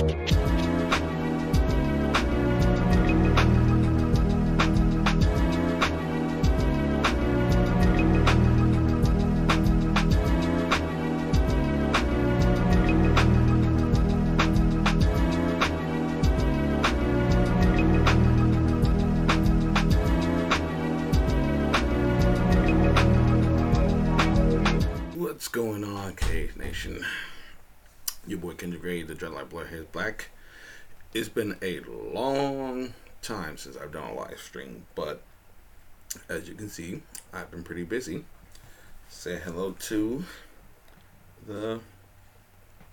What's been a long time since I've done a live stream, but as you can see, I've been pretty busy. Say hello to the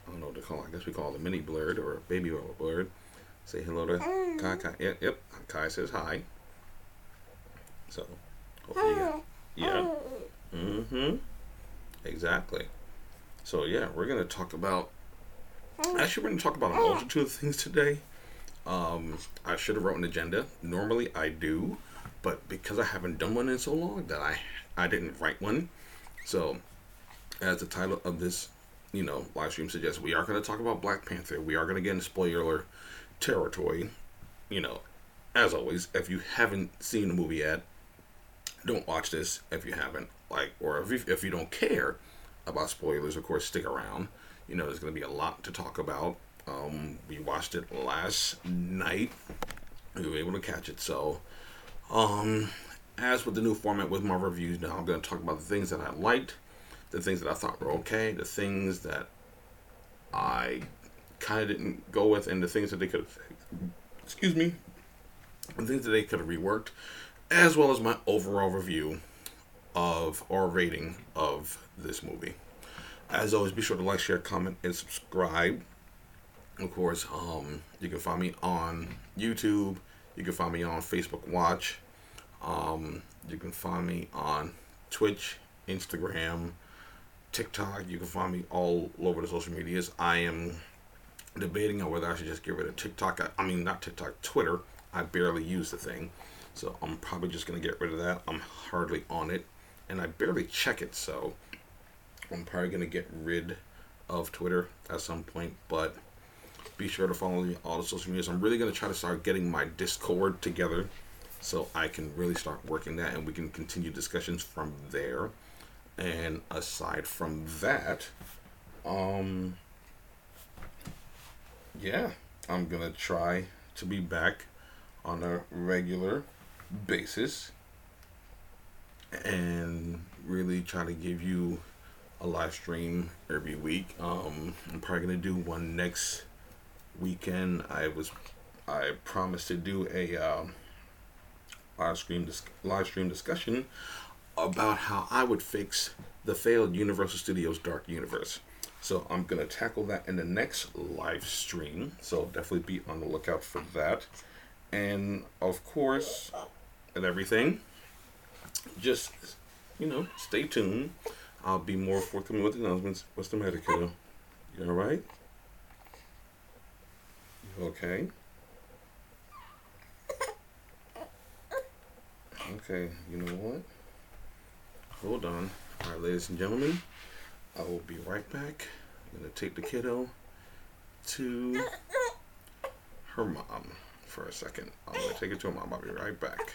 I don't know what to call it. I guess we call it the mini Blerd or baby oil Blerd. Say hello to mm. Kai Kai. Yep, yep. Kai says hi. So, hopefully, you mm. yeah. Mm. Mm-hmm. Exactly. So yeah, we're gonna talk about. Actually, we're gonna talk about a multitude of things today. Um, I should have wrote an agenda. Normally, I do, but because I haven't done one in so long, that I I didn't write one. So, as the title of this, you know, live stream suggests, we are gonna talk about Black Panther. We are gonna get into spoiler territory. You know, as always, if you haven't seen the movie yet, don't watch this if you haven't like or if you, if you don't care about spoilers of course stick around you know there's going to be a lot to talk about um, we watched it last night we were able to catch it so um, as with the new format with my reviews now i'm going to talk about the things that i liked the things that i thought were okay the things that i kind of didn't go with and the things that they could excuse me the things that they could have reworked as well as my overall review of or rating of this movie. As always, be sure to like, share, comment, and subscribe. Of course, um, you can find me on YouTube. You can find me on Facebook Watch. Um, you can find me on Twitch, Instagram, TikTok. You can find me all over the social medias. I am debating on whether I should just get rid of TikTok. I, I mean, not TikTok, Twitter. I barely use the thing. So I'm probably just going to get rid of that. I'm hardly on it and I barely check it, so I'm probably gonna get rid of Twitter at some point. But be sure to follow me on all the social medias. I'm really gonna try to start getting my Discord together, so I can really start working that, and we can continue discussions from there. And aside from that, um, yeah, I'm gonna try to be back on a regular basis and really try to give you a live stream every week. Um, I'm probably gonna do one next weekend. I was I promised to do a uh, live stream dis- live stream discussion about how I would fix the failed Universal Studios Dark Universe. So I'm gonna tackle that in the next live stream. So definitely be on the lookout for that. And of course, and everything just you know, stay tuned. I'll be more forthcoming with announcements. What's the matter, kiddo? You all right? Okay? Okay, you know what? Hold on. All right, ladies and gentlemen, I will be right back. I'm gonna take the kiddo to her mom for a second. I'm gonna take it to her mom. I'll be right back.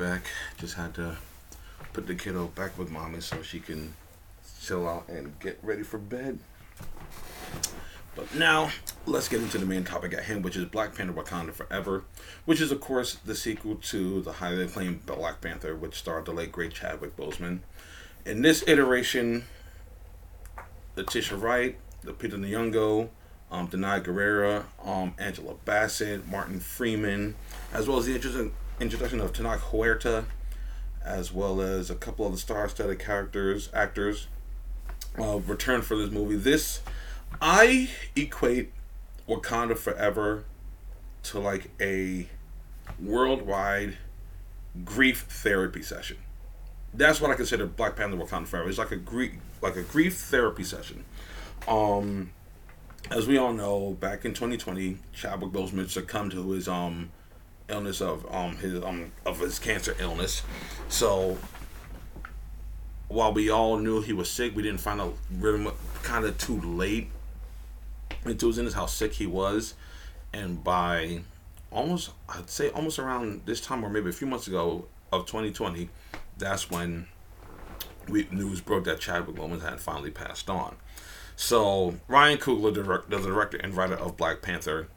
back. Just had to put the kiddo back with mommy so she can chill out and get ready for bed. But now, let's get into the main topic at hand, which is Black Panther Wakanda Forever, which is, of course, the sequel to the highly acclaimed Black Panther, which starred the late great Chadwick Boseman. In this iteration, Letitia Wright, Lupita Nyong'o, um, Danai Gurira, um, Angela Bassett, Martin Freeman, as well as the introduction of Tenoch Huerta, as well as a couple of the star-studded characters, actors, uh, return for this movie. This, I equate Wakanda Forever to like a worldwide grief therapy session. That's what I consider Black Panther Wakanda Forever. It's like a grief, like a grief therapy session. Um, as we all know, back in 2020, Chadwick Boseman succumbed to his um illness of um his um of his cancer illness. So while we all knew he was sick, we didn't find out really kind of too late into his how sick he was, and by almost I'd say almost around this time or maybe a few months ago of 2020, that's when we news broke that Chadwick Boseman had finally passed on. So Ryan Coogler, the director and writer of Black Panther,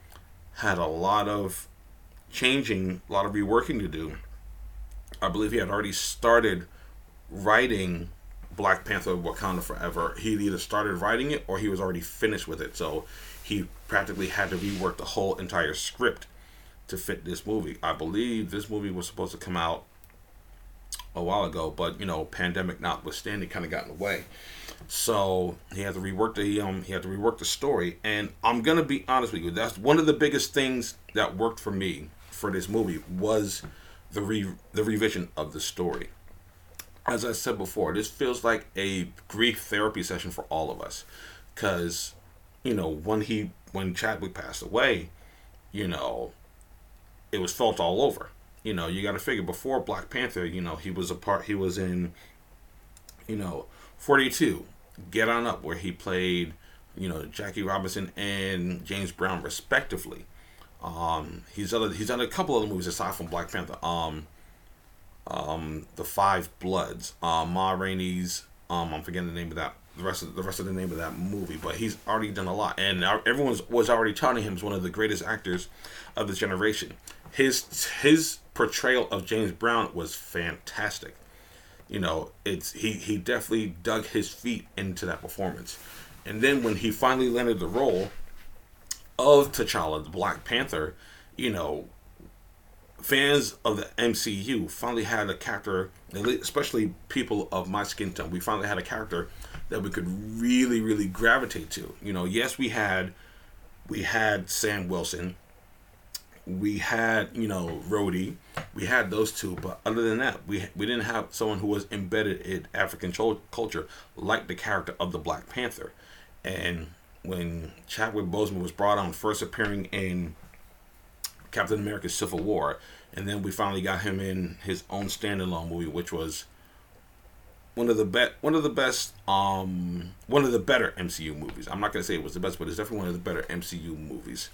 had a lot of changing, a lot of reworking to do. I believe he had already started writing Black Panther Wakanda Forever. He either started writing it or he was already finished with it. So he practically had to rework the whole entire script to fit this movie. I believe this movie was supposed to come out a while ago, but you know, pandemic notwithstanding, kind of got in the way. So he had to rework the um he had to rework the story, and I'm gonna be honest with you. That's one of the biggest things that worked for me for this movie was the re the revision of the story. As I said before, this feels like a grief therapy session for all of us, because you know when he when Chadwick passed away, you know, it was felt all over. You know, you got to figure before Black Panther, you know, he was a part. He was in, you know, 42, Get On Up, where he played, you know, Jackie Robinson and James Brown respectively. Um, he's other he's done a couple other movies aside from Black Panther. Um, um, the Five Bloods. Um, Ma Rainey's. Um, I'm forgetting the name of that. The rest of the rest of the name of that movie, but he's already done a lot, and everyone was already touting him as one of the greatest actors of this generation. His his portrayal of James Brown was fantastic you know, it's he he definitely dug his feet into that performance. And then when he finally landed the role of T'Challa, the Black Panther, you know, fans of the MCU finally had a character, especially people of my skin tone, we finally had a character that we could really, really gravitate to. You know, yes, we had we had Sam Wilson, we had you know Rhodey, we had those two, but other than that, we we didn't have someone who was embedded in African culture like the character of the Black Panther. And when Chadwick Boseman was brought on, first appearing in Captain America: Civil War, and then we finally got him in his own standalone movie, which was one of the best one of the best um one of the better MCU movies. I'm not gonna say it was the best, but it's definitely one of the better MCU movies.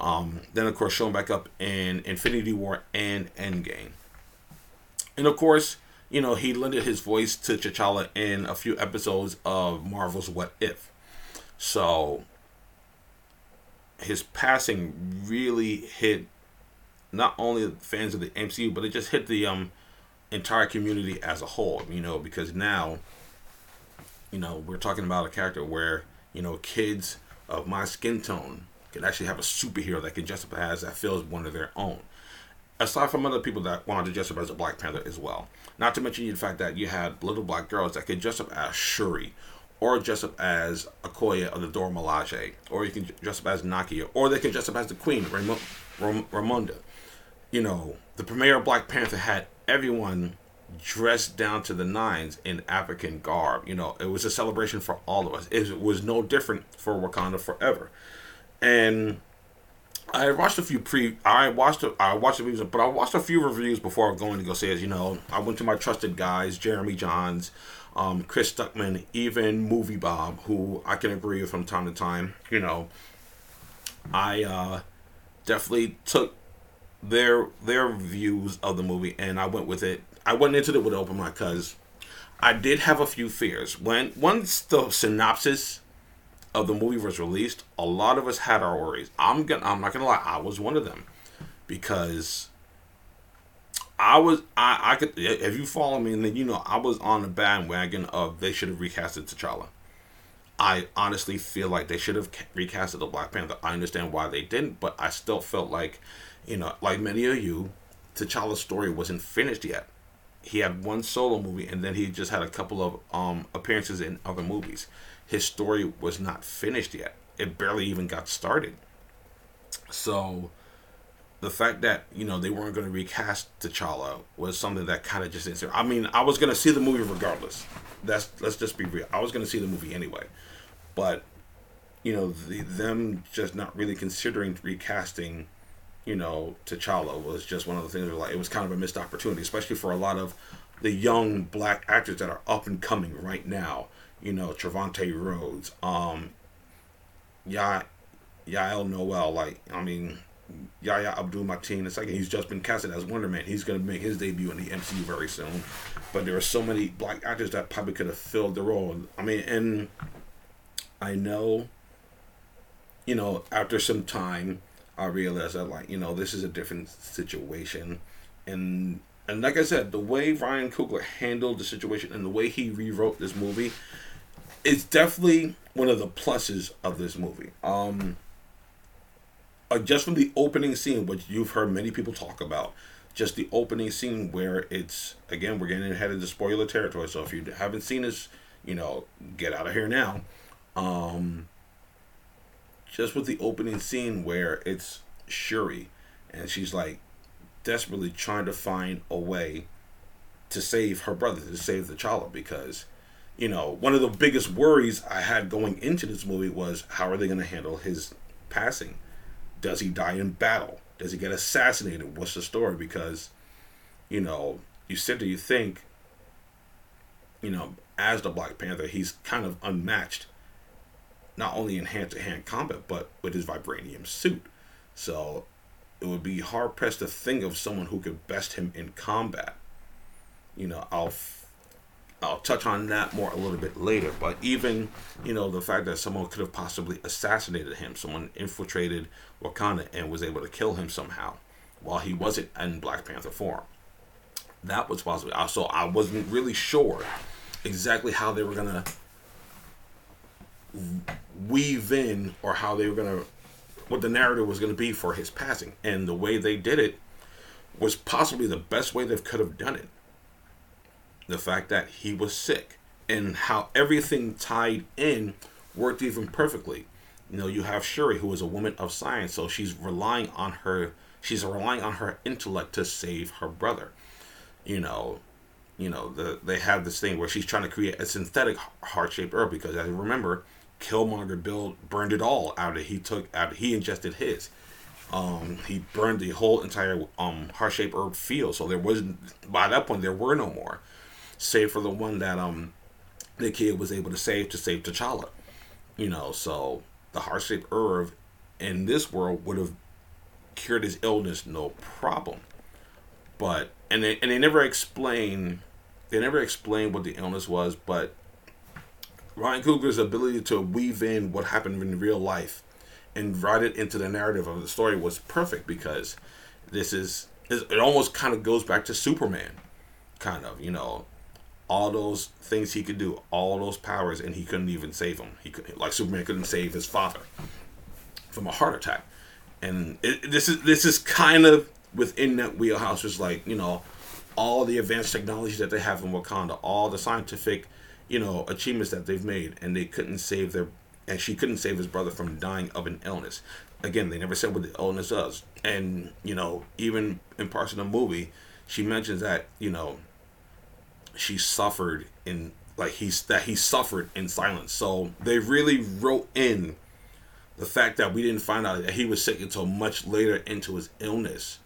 Um, then, of course, showing back up in Infinity War and Endgame. And, of course, you know, he lended his voice to T'Challa in a few episodes of Marvel's What If. So, his passing really hit not only fans of the MCU, but it just hit the um entire community as a whole, you know, because now, you know, we're talking about a character where, you know, kids of my skin tone can actually have a superhero that can up as that feels one of their own. Aside from other people that wanted to up as a Black Panther as well. Not to mention the fact that you had little black girls that could up as Shuri, or dress up as Okoye of the Dora Milaje, or you can dress up as Nakia, or they can dress up as the Queen, Ram- Ram- Ramonda. You know, the premiere of Black Panther had everyone dressed down to the nines in African garb. You know, it was a celebration for all of us. It was no different for Wakanda Forever and I watched a few pre. I watched. A, I watched the reviews, but I watched a few reviews before going to go see it. You know, I went to my trusted guys, Jeremy Jahns, um, Chris Stuckman, even Movie Bob, who I can agree with from time to time. You know, I uh, definitely took their their views of the movie, and I went with it. I went into it with open mind because I did have a few fears when once the synopsis of the movie was released. A lot of us had our worries. I'm gonna I'm not gonna lie, I was one of them because I was I I could if you follow me and then you know I was on the bandwagon of they should have recasted T'Challa. I honestly feel like they should have recasted the Black Panther. I understand why they didn't, but I still felt like, you know, like many of you, T'Challa's story wasn't finished yet. He had one solo movie, and then he just had a couple of um, appearances in other movies. His story was not finished yet. It barely even got started. So, the fact that you know they weren't going to recast T'Challa was something that kind of just didn't. I mean, I was going to see the movie regardless. That's let's just be real. I was going to see the movie anyway, but you know, the, them just not really considering recasting, you know, T'Challa was just one of the things. Where, like it was kind of a missed opportunity, especially for a lot of the young black actors that are up and coming right now. You know, Trevante Rhodes, um, Ya, Yael Noel. Like, I mean, Yahya Abdul Mateen II. He's just been casted as Wonder Man. He's going to make his debut in the MCU very soon. But there are so many black actors that probably could have filled the role. I mean, and I know, you know, after some time, I realized that like you know this is a different situation, and and like I said, the way Ryan Coogler handled the situation and the way he rewrote this movie, is definitely one of the pluses of this movie. Um uh, just from the opening scene, which you've heard many people talk about, just the opening scene where it's again we're getting ahead of the spoiler territory. So if you haven't seen this, you know, get out of here now. Um, just with the opening scene where it's Shuri, and she's like desperately trying to find a way to save her brother, to save T'Challa, because you know one of the biggest worries I had going into this movie was how are they going to handle his passing does he die in battle? Does he get assassinated? What's the story? Because, you know, you sit there, you think, you know, as the Black Panther, he's kind of unmatched, not only in hand to hand combat, but with his vibranium suit. So it would be hard pressed to think of someone who could best him in combat. You know, I'll I'll touch on that more a little bit later. But even, you know, the fact that someone could have possibly assassinated him, someone infiltrated Wakanda and was able to kill him somehow while he wasn't in Black Panther form. That was possible. So I wasn't really sure exactly how they were gonna weave in or how they were gonna what the narrative was gonna be for his passing. And the way they did it was possibly the best way they could have done it the fact that he was sick and how everything tied in worked even perfectly. You know, you have Shuri, who is a woman of science, so she's relying on her. She's relying on her intellect to save her brother. You know, you know the they have this thing where she's trying to create a synthetic heart-shaped herb because, as you remember, Killmonger built burned it all out. Of, he took out. He ingested his. Um, he burned the whole entire um heart-shaped herb field. So there wasn't by that point there were no more save for the one that um the kid was able to save to save T'Challa. You know, so the heart shaped herb in this world would have cured his illness no problem. But and they and they never explain they never explain what the illness was, but Ryan Coogler's ability to weave in what happened in real life and write it into the narrative of the story was perfect because this is it almost kind of goes back to Superman, kind of you know all those things he could do, all those powers, and he couldn't even save him. He could, like Superman couldn't save his father from a heart attack, and it, this is this is kind of within that wheelhouse. Just like you know, all the advanced technology that they have in Wakanda, all the scientific, you know, achievements that they've made, and they couldn't save their, and she couldn't save his brother from dying of an illness. Again, they never said what the illness was, and you know, even in parts of the movie, she mentions that you know she suffered in like he's that he suffered in silence. So they really wrote in the fact that we didn't find out that he was sick until much later into his illness.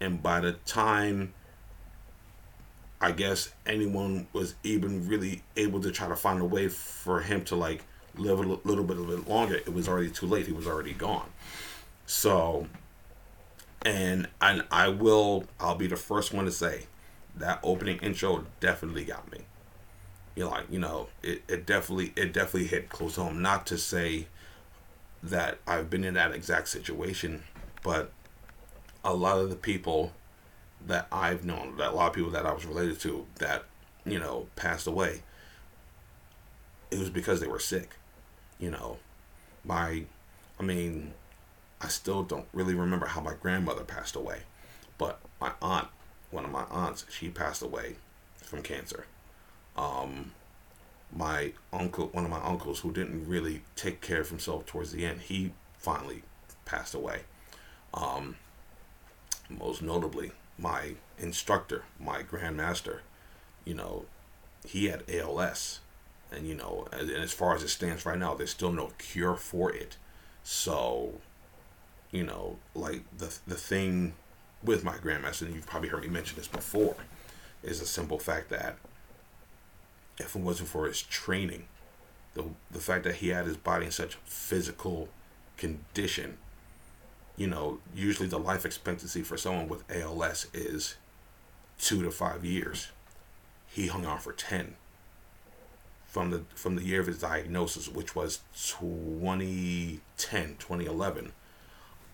And by the time I guess anyone was even really able to try to find a way for him to like live a little bit a little bit longer, it was already too late. He was already gone. So And and I will I'll be the first one to say that opening intro definitely got me. You know, like, you know, it, it definitely it definitely hit close home. Not to say that I've been in that exact situation, but a lot of the people that I've known, that a lot of people that I was related to that, you know, passed away, it was because they were sick. You know, my, I mean, I still don't really remember how my grandmother passed away, but my aunt, one of my aunts, she passed away from cancer. Um, my uncle, one of my uncles, who didn't really take care of himself towards the end, he finally passed away. Um, most notably, my instructor, my grandmaster, you know, he had ALS and you know, and as far as it stands right now, there's still no cure for it. So, you know, like the the thing with my grandmaster, and you've probably heard me mention this before, is a simple fact that if it wasn't for his training, the the fact that he had his body in such physical condition, you know, usually the life expectancy for someone with ALS is two to five years. He hung on for ten from the from the year of his diagnosis, which was 2010, 2011,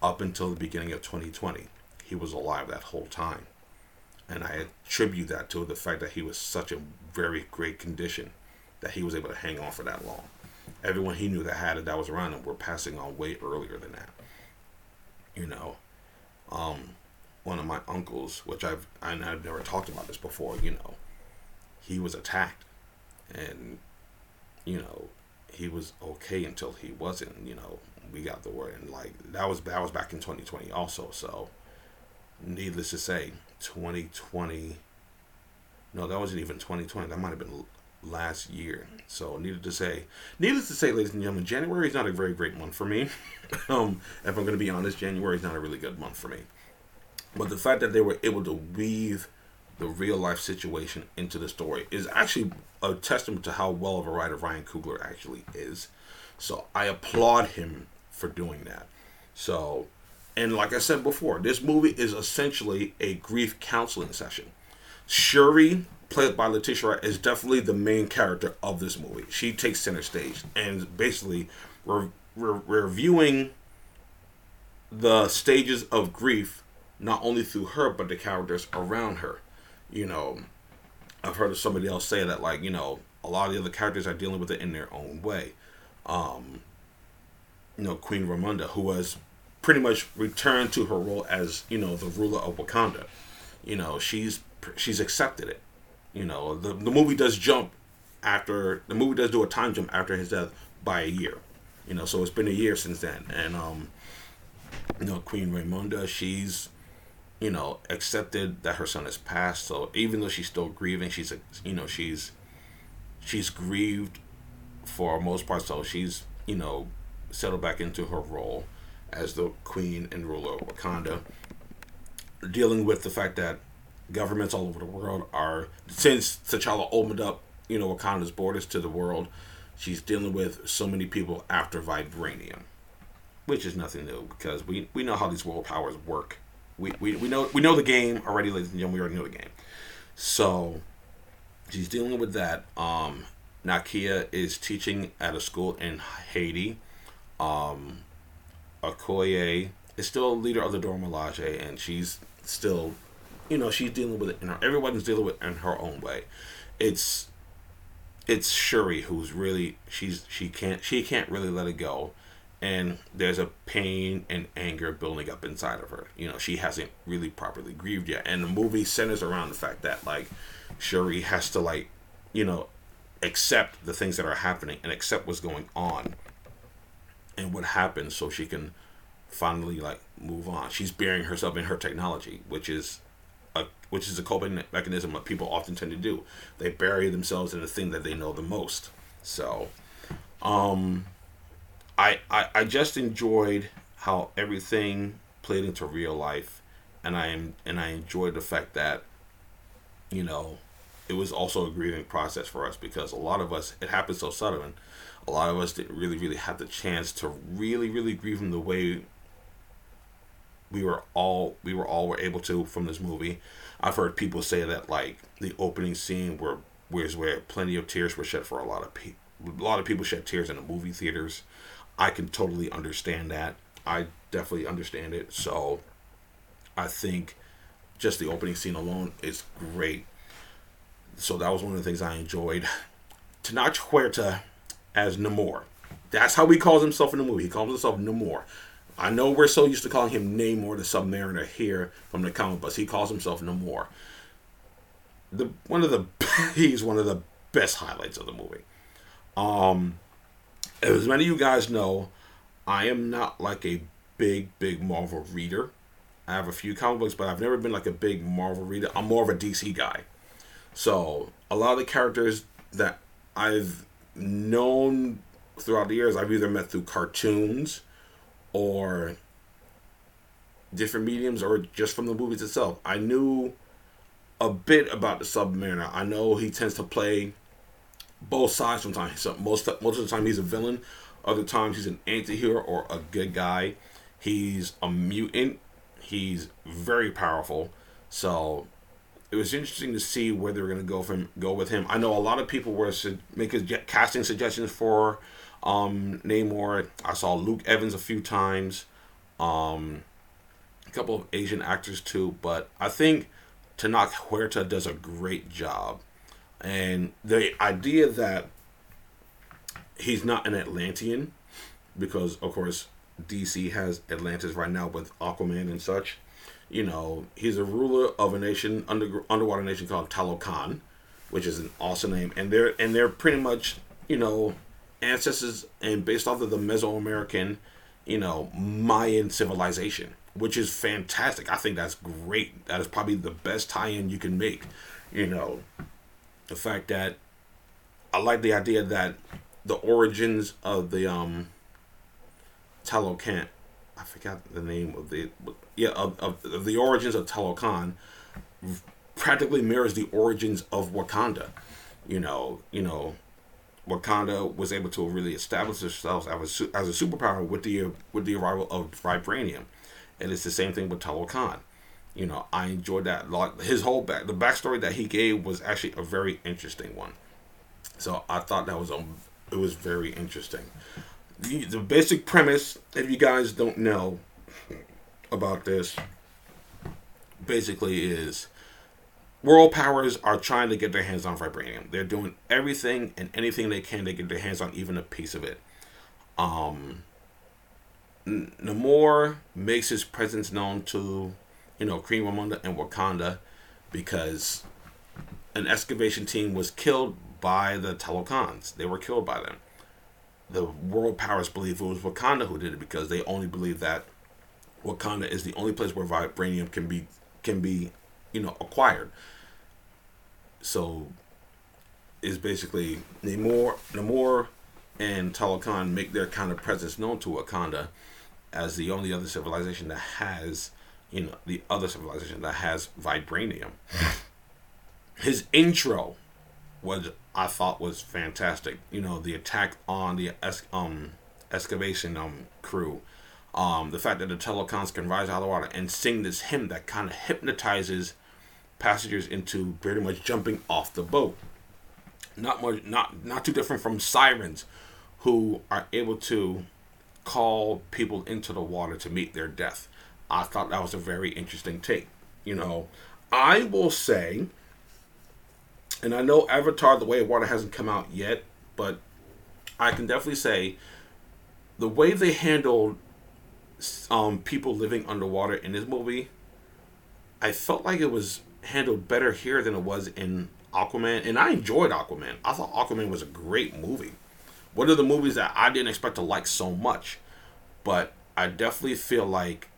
up until the beginning of 2020. He was alive that whole time. And I attribute that to the fact that he was such a very great condition that he was able to hang on for that long. Everyone he knew that had it that was around him were passing on way earlier than that. You know, um, one of my uncles, which I've and I've never talked about this before, you know, he was attacked and you know, he was okay until he wasn't. You know, we got the word, and like that was that was back in 2020 also. So, needless to say, 2020. No, that wasn't even 2020. That might have been last year. So, needless to say, needless to say, ladies and gentlemen, January is not a very great month for me. um, if I'm going to be honest, January is not a really good month for me. But the fact that they were able to weave the real life situation into the story is actually a testament to how well of a writer Ryan Coogler actually is. So I applaud him for doing that. So, and like I said before, this movie is essentially a grief counseling session. Shuri, played by Letitia Wright, is definitely the main character of this movie. She takes center stage and basically we're, reviewing the stages of grief not only through her but the characters around her you know, I've heard of somebody else say that like you know a lot of the other characters are dealing with it in their own way. Um, you know, Queen Ramonda, who was pretty much returned to her role as you know the ruler of Wakanda. You know, she's she's accepted it. You know, the the movie does jump after the movie does do a time jump after his death by a year. You know, so it's been a year since then, and um, you know, Queen Ramonda, she's you know, accepted that her son has passed. So even though she's still grieving, she's, you know, she's, she's grieved for most part. So she's, you know, settled back into her role as the queen and ruler of Wakanda, dealing with the fact that governments all over the world are, since T'Challa opened up, you know, Wakanda's borders to the world, she's dealing with so many people after vibranium, which is nothing new because we, we know how these world powers work we, we, we know we know the game already, ladies and gentlemen. We already know the game. So she's dealing with that. Um, Nakia is teaching at a school in Haiti. Um, Okoye is still a leader of the Dora Milaje, and she's still, you know, she's dealing with it. And everyone's dealing with it in her own way. It's it's Shuri who's really she's she can't she can't really let it go and there's a pain and anger building up inside of her. You know, she hasn't really properly grieved yet. And the movie centers around the fact that like Shuri has to like, you know, accept the things that are happening and accept what's going on and what happened so she can finally like move on. She's burying herself in her technology, which is a which is a coping mechanism that people often tend to do. They bury themselves in the thing that they know the most. So, um, I, I, I just enjoyed how everything played into real life, and I am and I enjoyed the fact that, you know, it was also a grieving process for us because a lot of us it happened so sudden. A lot of us didn't really really have the chance to really really grieve in the way we were all we were all were able to from this movie. I've heard people say that like the opening scene where where's where plenty of tears were shed for a lot of people. A lot of people shed tears in the movie theaters. I can totally understand that. I definitely understand it. So I think just the opening scene alone is great. So that was one of the things I enjoyed. Tenoch Huerta as Namor. That's how he calls himself in the movie. He calls himself Namor. I know we're so used to calling him Namor the Submariner here from the comic books. He calls himself Namor. The one of the he's one of the best highlights of the movie. Um, as many of you guys know, I am not like a big big Marvel reader. I have a few comic books, but I've never been like a big Marvel reader. I'm more of a DC guy. So a lot of the characters that I've known throughout the years, I've either met through cartoons or different mediums or just from the movies itself. I knew a bit about the Submariner. I know he tends to play both sides sometimes. So most most of the time he's a villain. Other times he's an anti-hero or a good guy. He's a mutant. He's very powerful. So it was interesting to see where they were going to go from go with him. I know a lot of people were su- making casting suggestions for um, Namor. I saw Luke Evans a few times, um, a couple of Asian actors too. But I think Tenoch Huerta does a great job, and the idea that he's not an Atlantean, because of course DC has Atlantis right now with Aquaman and such you know, he's a ruler of a nation under underwater nation called Talokan, which is an awesome name, and they're and they're pretty much you know ancestors and based off of the Mesoamerican, you know, Mayan civilization, which is fantastic. I think that's great. That is probably the best tie-in you can make. You know, the fact that I like the idea that the origins of the um Talokan I forgot the name of the yeah of, of, the origins of Talokan practically mirrors the origins of Wakanda. You know, you know, Wakanda was able to really establish itself as a, as a superpower with the with the arrival of vibranium, and it's the same thing with Talokan. You know, I enjoyed that. Lot his whole back, the backstory that he gave was actually a very interesting one. So I thought that was a, it was very interesting the, the basic premise, if you guys don't know about this, basically is world powers are trying to get their hands on vibranium. They're doing everything and anything they can to get their hands on even a piece of it. Um, Namor makes his presence known to, you know, Queen Ramonda and Wakanda because an excavation team was killed by the Talokans. They were killed by them the world powers believe it was Wakanda who did it because they only believe that Wakanda is the only place where vibranium can be can be, you know, acquired. So is basically Namor Namor and Talokan make their kind of presence known to Wakanda as the only other civilization that has, you know, the other civilization that has vibranium. His intro was I thought was fantastic. You know, the attack on the es- um excavation um crew. Um, the fact that the Talokans can rise out of the water and sing this hymn that kind of hypnotizes passengers into pretty much jumping off the boat. Not much, not not too different from sirens, who are able to call people into the water to meet their death. I thought that was a very interesting take. You know, I will say and I know Avatar: The Way of Water hasn't come out yet, but I can definitely say the way they handled um, people living underwater in this movie, I felt like it was handled better here than it was in Aquaman, and I enjoyed Aquaman. I thought Aquaman was a great movie. One of the movies that I didn't expect to like so much, but I definitely feel like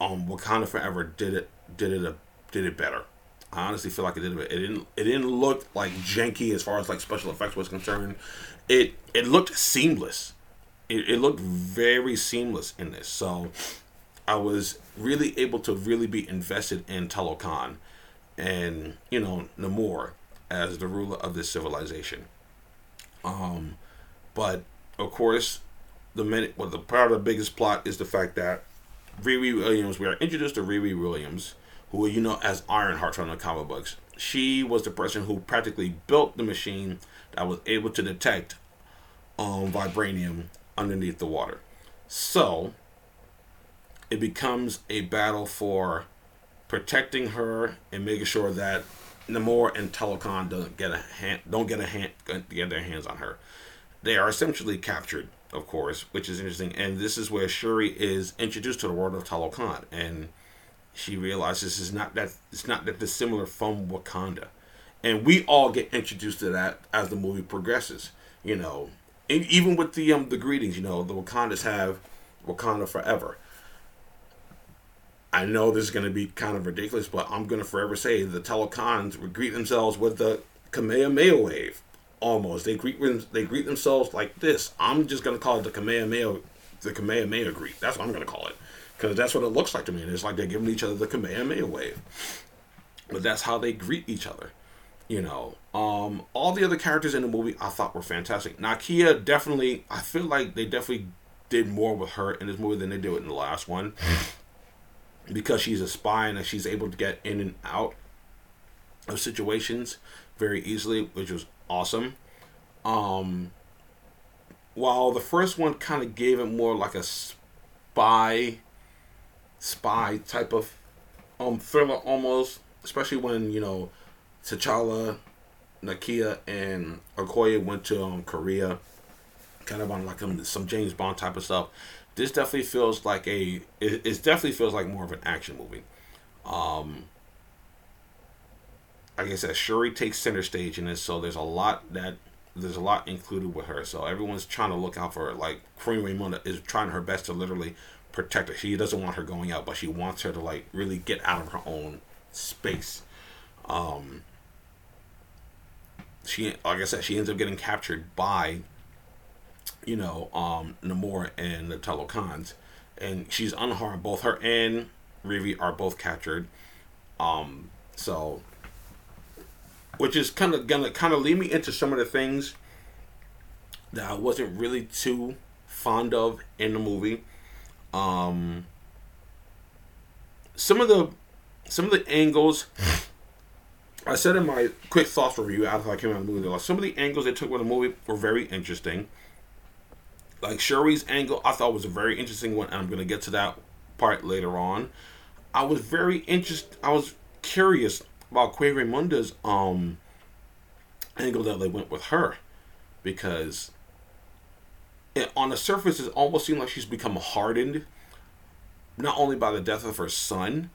um Wakanda Forever did it did it a, did it better. I honestly feel like it didn't. It didn't. It didn't look like janky as far as like special effects was concerned. It it looked seamless. It, it looked very seamless in this. So I was really able to really be invested in Talokan and you know Namor as the ruler of this civilization. Um, but of course, the minute, well, the part of the biggest plot is the fact that Riri Williams, we are introduced to Riri Williams, who you know as Ironheart from the comic books. She was the person who practically built the machine that was able to detect um, vibranium underneath the water. So it becomes a battle for protecting her and making sure that Namor and Talokan don't get a hand, don't get a hand, get their hands on her. They are essentially captured, of course, which is interesting. And this is where Shuri is introduced to the world of Talokan, and she realizes it's not that it's not that dissimilar from Wakanda, and we all get introduced to that as the movie progresses. You know, even with the um the greetings, you know, the Wakandas have Wakanda forever. I know this is going to be kind of ridiculous, but I'm going to forever say the Talokans would greet themselves with the Kamehameha wave. Almost, they greet they greet themselves like this. I'm just going to call it the Kamehameha, the Kamehameha greet. That's what I'm going to call it, because that's what it looks like to me. And it's like they're giving each other the Kamehameha wave. But that's how they greet each other. You know, um, all the other characters in the movie I thought were fantastic. Nakia definitely, I feel like they definitely did more with her in this movie than they did in the last one because she's a spy and she's able to get in and out of situations very easily, which was awesome. Um, while the first one kind of gave it more like a spy, spy type of um thriller almost, especially when you know T'Challa, Nakia, and Okoye went to um, Korea, kind of on like um, some James Bond type of stuff this definitely feels like a it, it definitely feels like more of an action movie. Um, I said, Shuri takes center stage in this, so there's a lot that there's a lot included with her. So everyone's trying to look out for her. Like Queen Ramonda is trying her best to literally protect her. She doesn't want her going out, but she wants her to like really get out of her own space. Um, she, like I said, she ends up getting captured by you know, um, Namor and the Talokans, and she's unharmed. Both her and Riri are both captured. Um, so, which is kind of gonna kind of lead me into some of the things that I wasn't really too fond of in the movie. Um, some of the some of the angles. I said in my quick thoughts review after I came out of the movie, like some of the angles they took with the movie were very interesting like Shuri's angle, I thought was a very interesting one, and I'm gonna get to that part later on. I was very interested. I was curious about Queen Ramonda's um angle that they went with her, because on the surface it almost seemed like she's become hardened, not only by the death of her son,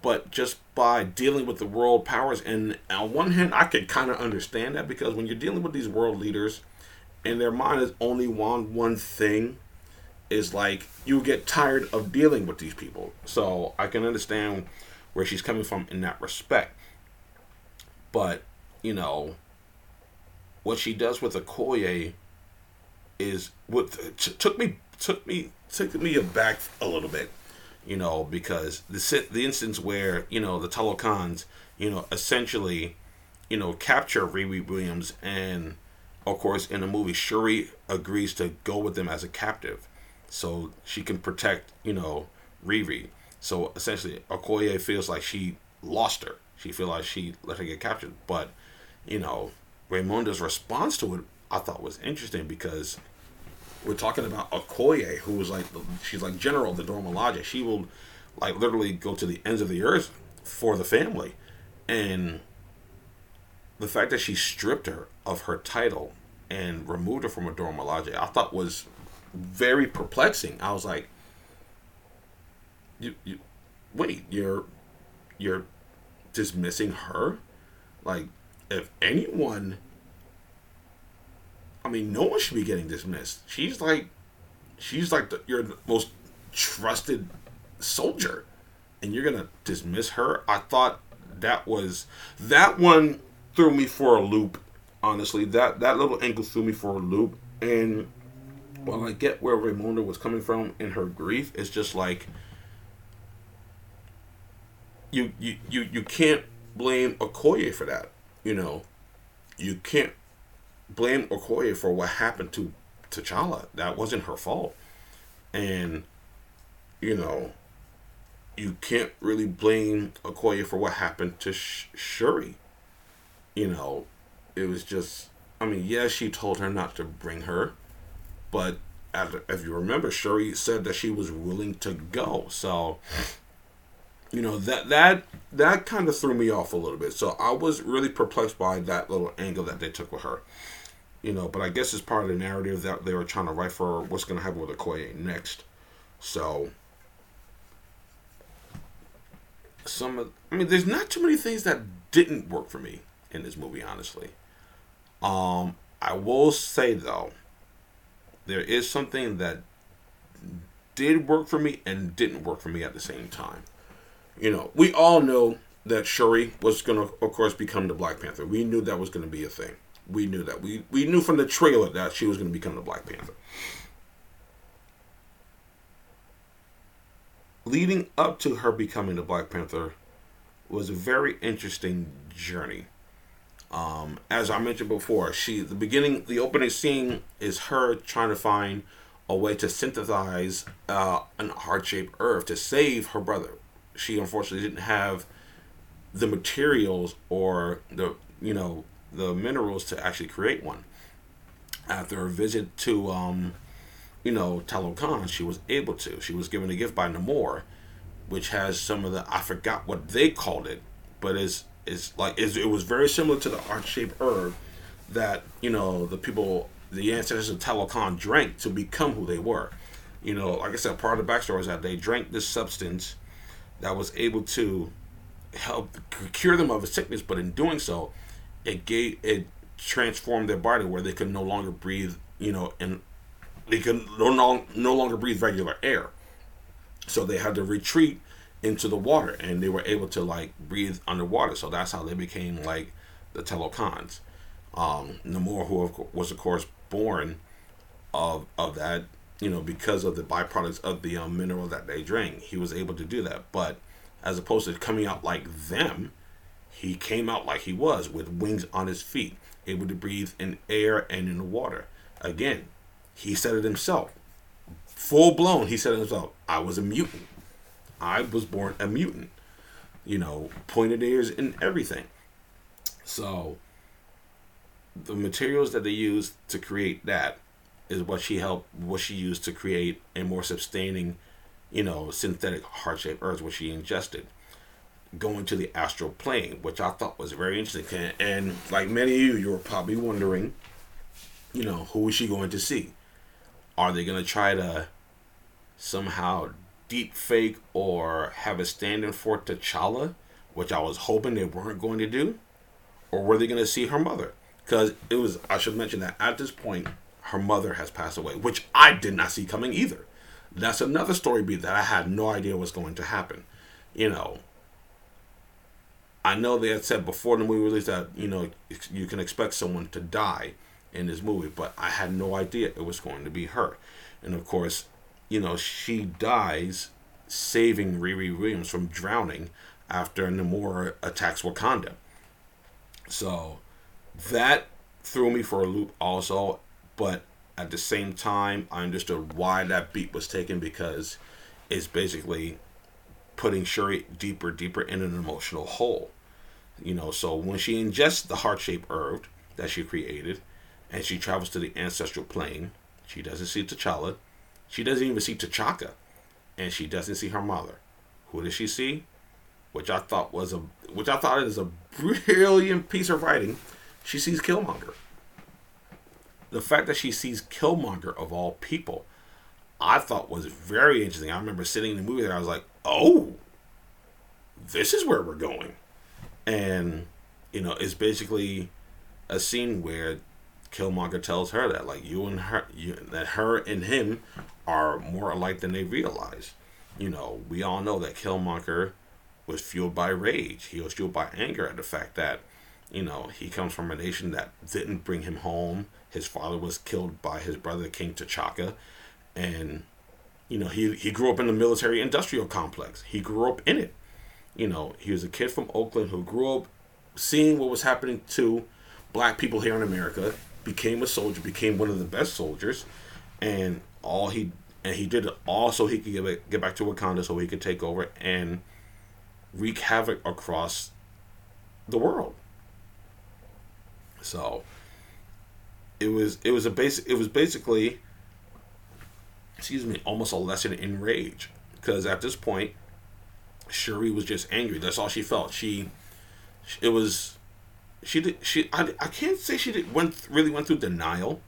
but just by dealing with the world powers. And on one hand, I could kind of understand that because when you're dealing with these world leaders and their mind is only on one thing is like you get tired of dealing with these people. So I can understand where she's coming from in that respect. But, you know, what she does with Okoye is what t- took me took me took me aback a little bit, you know, because the the instance where you know the Talokans, you know, essentially, you know, capture Riri Williams and of course, in the movie, Shuri agrees to go with them as a captive, so she can protect, you know, Riri. So essentially, Okoye feels like she lost her. She feels like she let her get captured. But, you know, Ramonda's response to it, I thought was interesting because we're talking about Okoye, who was like, she's like general the Dora Milaje. She will, like, literally go to the ends of the earth for the family. And the fact that she stripped her of her title and removed her from a Dora Milaje, I thought was very perplexing. I was like, you, you, wait, you're, you're dismissing her? Like, if anyone, I mean, no one should be getting dismissed. She's like, she's like the, your most trusted soldier, and you're gonna dismiss her. I thought that was that one threw me for a loop. Honestly, that that little angle threw me for a loop. And while I get where Ramonda was coming from in her grief, it's just like you you you, you can't blame Okoye for that. You know, you can't blame Okoye for what happened to T'Challa. That wasn't her fault. And, you know, you can't really blame Okoye for what happened to Sh- Shuri. You know, it was just, I mean, yes, yeah, she told her not to bring her, but as, if you remember, Shuri said that she was willing to go. So, you know that that that kind of threw me off a little bit. So I was really perplexed by that little angle that they took with her. You know, but I guess it's part of the narrative that they were trying to write for what's going to happen with Okoye next. So some of, I mean, there's not too many things that didn't work for me in this movie, honestly. Um, I will say though, there is something that did work for me and didn't work for me at the same time. You know, we all know that Shuri was going to, of course, become the Black Panther. We knew that was going to be a thing. We knew that. We we knew from the trailer that she was going to become the Black Panther. Leading up to her becoming the Black Panther was a very interesting journey. Um, as I mentioned before, she the beginning, the opening scene is her trying to find a way to synthesize uh, an heart-shaped herb to save her brother. She unfortunately didn't have the materials or the you know the minerals to actually create one. After a visit to um, you know Talokan, she was able to. She was given a gift by Namor, which has some of the I forgot what they called it, but is is like it was very similar to the heart shaped herb that you know the people the ancestors of Talokan drank to become who they were. You know, like I said, part of the backstory is that they drank this substance that was able to help cure them of a sickness, but in doing so, it gave it transformed their body where they could no longer breathe, you know, and they could no, no, longer breathe regular air. So they had to retreat into the water and they were able to like breathe underwater. So that's how they became like the Talokans. Um, Namor, who was of course born of of that, you know, because of the byproducts of the um, mineral that they drank, he was able to do that. But as opposed to coming out like them, he came out like he was with wings on his feet, able to breathe in air and in the water. Again, he said it himself. Full blown, he said it himself. I was a mutant. I was born a mutant. You know, pointed ears and everything. So the materials that they used to create that is what she helped what she used to create a more sustaining, you know, synthetic heart shaped herb which she ingested. Going to the astral plane, which I thought was very interesting. And, like many of you, you were probably wondering, you know, who is she going to see? Are they going to try to somehow deep fake or have a stand in for T'Challa, which I was hoping they weren't going to do? Or were they going to see her mother? Because it was, I should mention that at this point, her mother has passed away, which I did not see coming either. That's another story beat that I had no idea was going to happen. You know, I know they had said before the movie released that, you know, you can expect someone to die in this movie, but I had no idea it was going to be her. And of course, you know, she dies saving Riri Williams from drowning after Namor attacks Wakanda. So that threw me for a loop also, but at the same time, I understood why that beat was taken because it's basically putting Shuri deeper, deeper in an emotional hole. You know, so when she ingests the heart shaped herb that she created and she travels to the ancestral plane, she doesn't see T'Challa. She doesn't even see T'Chaka. And she doesn't see her mother. Who does she see? Which I thought was a which I thought is a brilliant piece of writing. She sees Killmonger. The fact that she sees Killmonger of all people, I thought was very interesting. I remember sitting in the movie there, I was like, oh, this is where we're going. And, you know, it's basically a scene where Killmonger tells her that like you and her you, that her and him are more alike than they realize. You know, we all know that Killmonger was fueled by rage. He was fueled by anger at the fact that, you know, he comes from a nation that didn't bring him home. His father was killed by his brother King T'Chaka, and you know he he grew up in the military industrial complex. He grew up in it. You know, he was a kid from Oakland who grew up seeing what was happening to black people here in America became a soldier, became one of the best soldiers, and all he and he did it all so he could get get back to Wakanda so he could take over and wreak havoc across the world. So it was it was a basic it was basically excuse me almost a lesson in rage because at this point Shuri was just angry. That's all she felt. She it was she did she I, I can't say she did went really went through denial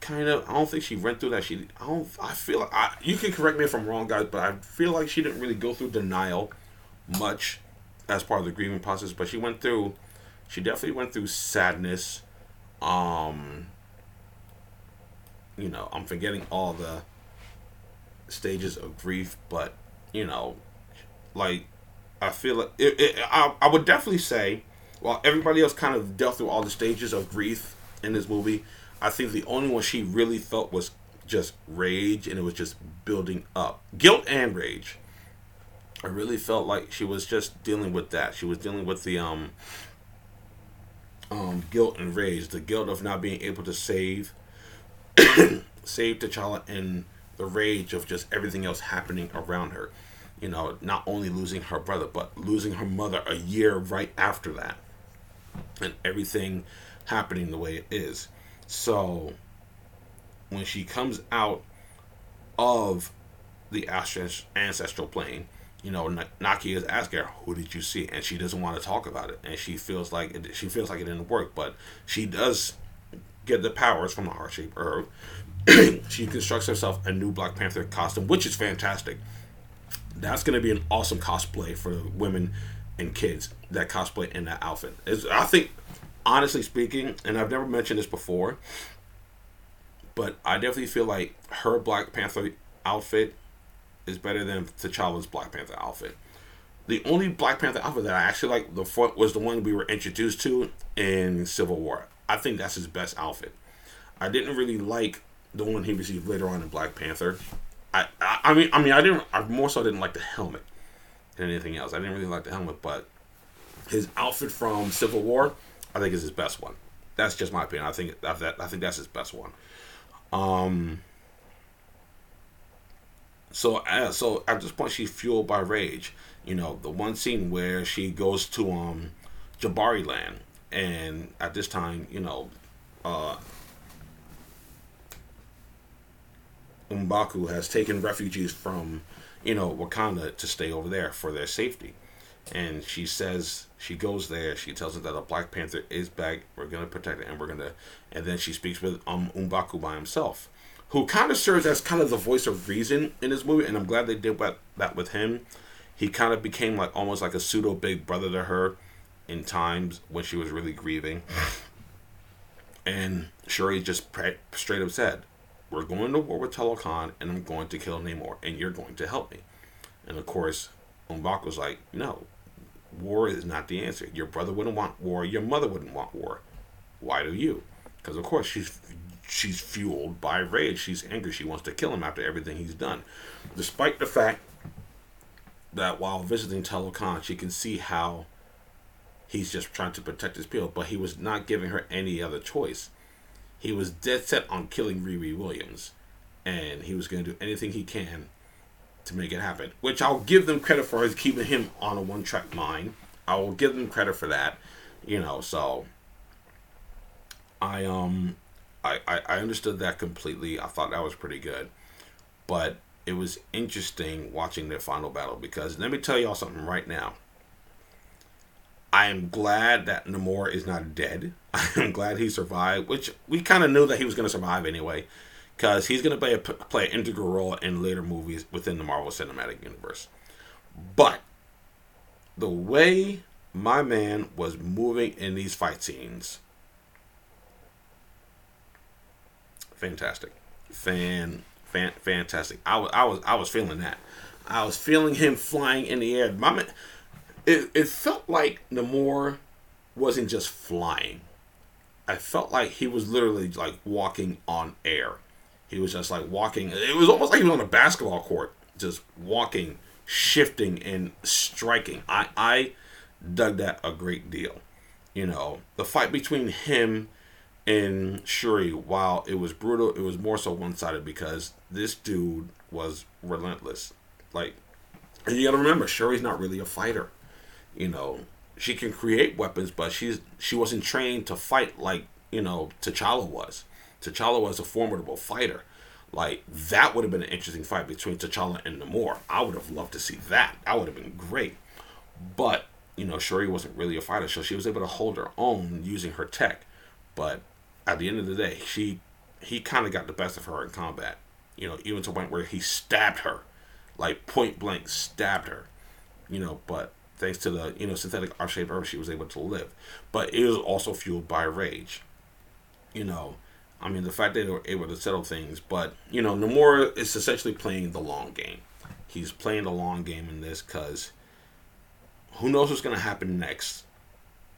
kind of. I don't think she went through that. She, I don't. I feel like I, you can correct me if I'm wrong, guys, but I feel like she didn't really go through denial much as part of the grieving process. But she went through. She definitely went through sadness. Um. You know, I'm forgetting all the stages of grief, but you know, like I feel like it, it, I, I would definitely say, while everybody else kind of dealt through all the stages of grief in this movie, I think the only one she really felt was just rage and it was just building up. Guilt and rage. I really felt like she was just dealing with that. She was dealing with the um um guilt and rage, the guilt of not being able to save save T'Challa in the rage of just everything else happening around her. You know, not only losing her brother, but losing her mother a year right after that. And everything happening the way it is. So when she comes out of the ancestral plane, you know, Nakia is asking her, "Who did you see?" and she doesn't want to talk about it, and she feels like it, she feels like it didn't work, but she does get the powers from the heart shape herb. she constructs herself a new Black Panther costume, which is fantastic. That's going to be an awesome cosplay for women and kids that cosplay in that outfit. Is I think honestly speaking, and I've never mentioned this before, but I definitely feel like her Black Panther outfit is better than T'Challa's Black Panther outfit. The only Black Panther outfit that I actually like the was the one we were introduced to in Civil War. I think that's his best outfit. I didn't really like the one he received later on in Black Panther. I, I, I mean I mean I didn't I more so didn't like the helmet than anything else. I didn't really like the helmet, but his outfit from Civil War I think is his best one. That's just my opinion. I think that I think that's his best one. Um. So uh, so at this point she's fueled by rage. You know the one scene where she goes to um Jabari land, and at this time you know, uh, M'Baku has taken refugees from you know Wakanda to stay over there for their safety and she says she goes there. She tells her that a Black Panther is back. We're gonna protect it, and we're gonna. And then she speaks with um M'Baku by himself, who kind of serves as kind of the voice of reason in this movie. And I'm glad they did that with him. He kind of became like almost like a pseudo big brother to her in times when she was really grieving. And Shuri just straight up said, "We're going to war with Talokan, and I'm going to kill Namor, and you're going to help me." And of course, M'Baku was like, "No, war is not the answer. Your brother wouldn't want war. Your mother wouldn't want war. Why do you? Because of course she's she's fueled by rage. She's angry. She wants to kill him after everything he's done, despite the fact that while visiting Talokan, she can see how he's just trying to protect his people, but he was not giving her any other choice. He was dead set on killing Riri Williams, and he was going to do anything he can to make it happen. Which I'll give them credit for is keeping him on a one track mind. I will give them credit for that. You know, so I um I, I, I understood that completely. I thought that was pretty good. But it was interesting watching their final battle because let me tell y'all something right now. I am glad that Namor is not dead. I am glad he survived, which we kind of knew that he was going to survive anyway because he's going to play a, play an integral role in later movies within the Marvel Cinematic Universe. But the way my man was moving in these fight scenes, fantastic, fan, fan, fantastic. I was, I was, I was feeling that. I was feeling him flying in the air. My man, it, it felt like Namor wasn't just flying. I felt like he was literally like walking on air he was just like walking. It was almost like he was on a basketball court, just walking, shifting, and striking. I I dug that a great deal. You know, the fight between him and Shuri, while it was brutal, it was more so one sided because this dude was relentless. Like, and you got to remember, Shuri's not really a fighter. You know, she can create weapons, but she's she wasn't trained to fight like you know T'Challa was. T'Challa was a formidable fighter. Like that would have been an interesting fight between T'Challa and Namor. I would have loved to see that. That would have been great. But you know, Shuri wasn't really a fighter, so she was able to hold her own using her tech. But at the end of the day, she he kind of got the best of her in combat. You know, even to the point where he stabbed her, like point blank stabbed her. You know, but thanks to the you know synthetic R shaped herb, she was able to live. But it was also fueled by rage. You know, I mean, the fact that they were able to settle things, but you know, Namor is essentially playing the long game. He's playing the long game in this because who knows what's going to happen next,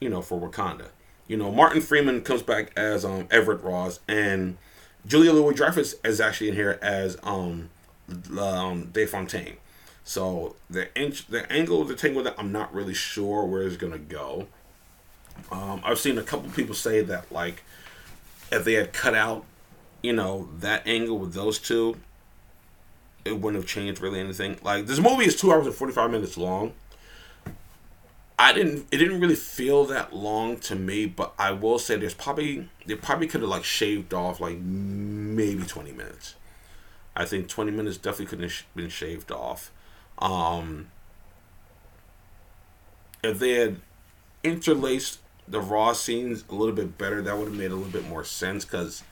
you know, for Wakanda. You know, Martin Freeman comes back as um, Everett Ross, and Julia Louis Dreyfus is actually in here as um, um, Dave Fontaine. So the inch, the angle of the tangle that I'm not really sure where it's gonna go. Um, I've seen a couple people say that like if they had cut out, you know, that angle with those two, it wouldn't have changed really anything. Like this movie is two hours and forty five minutes long. I didn't. It didn't really feel that long to me, but I will say there's probably they probably could have like shaved off like maybe twenty minutes. I think twenty minutes definitely could have been shaved off. Um, if they had interlaced the raw scenes a little bit better, that would have made a little bit more sense because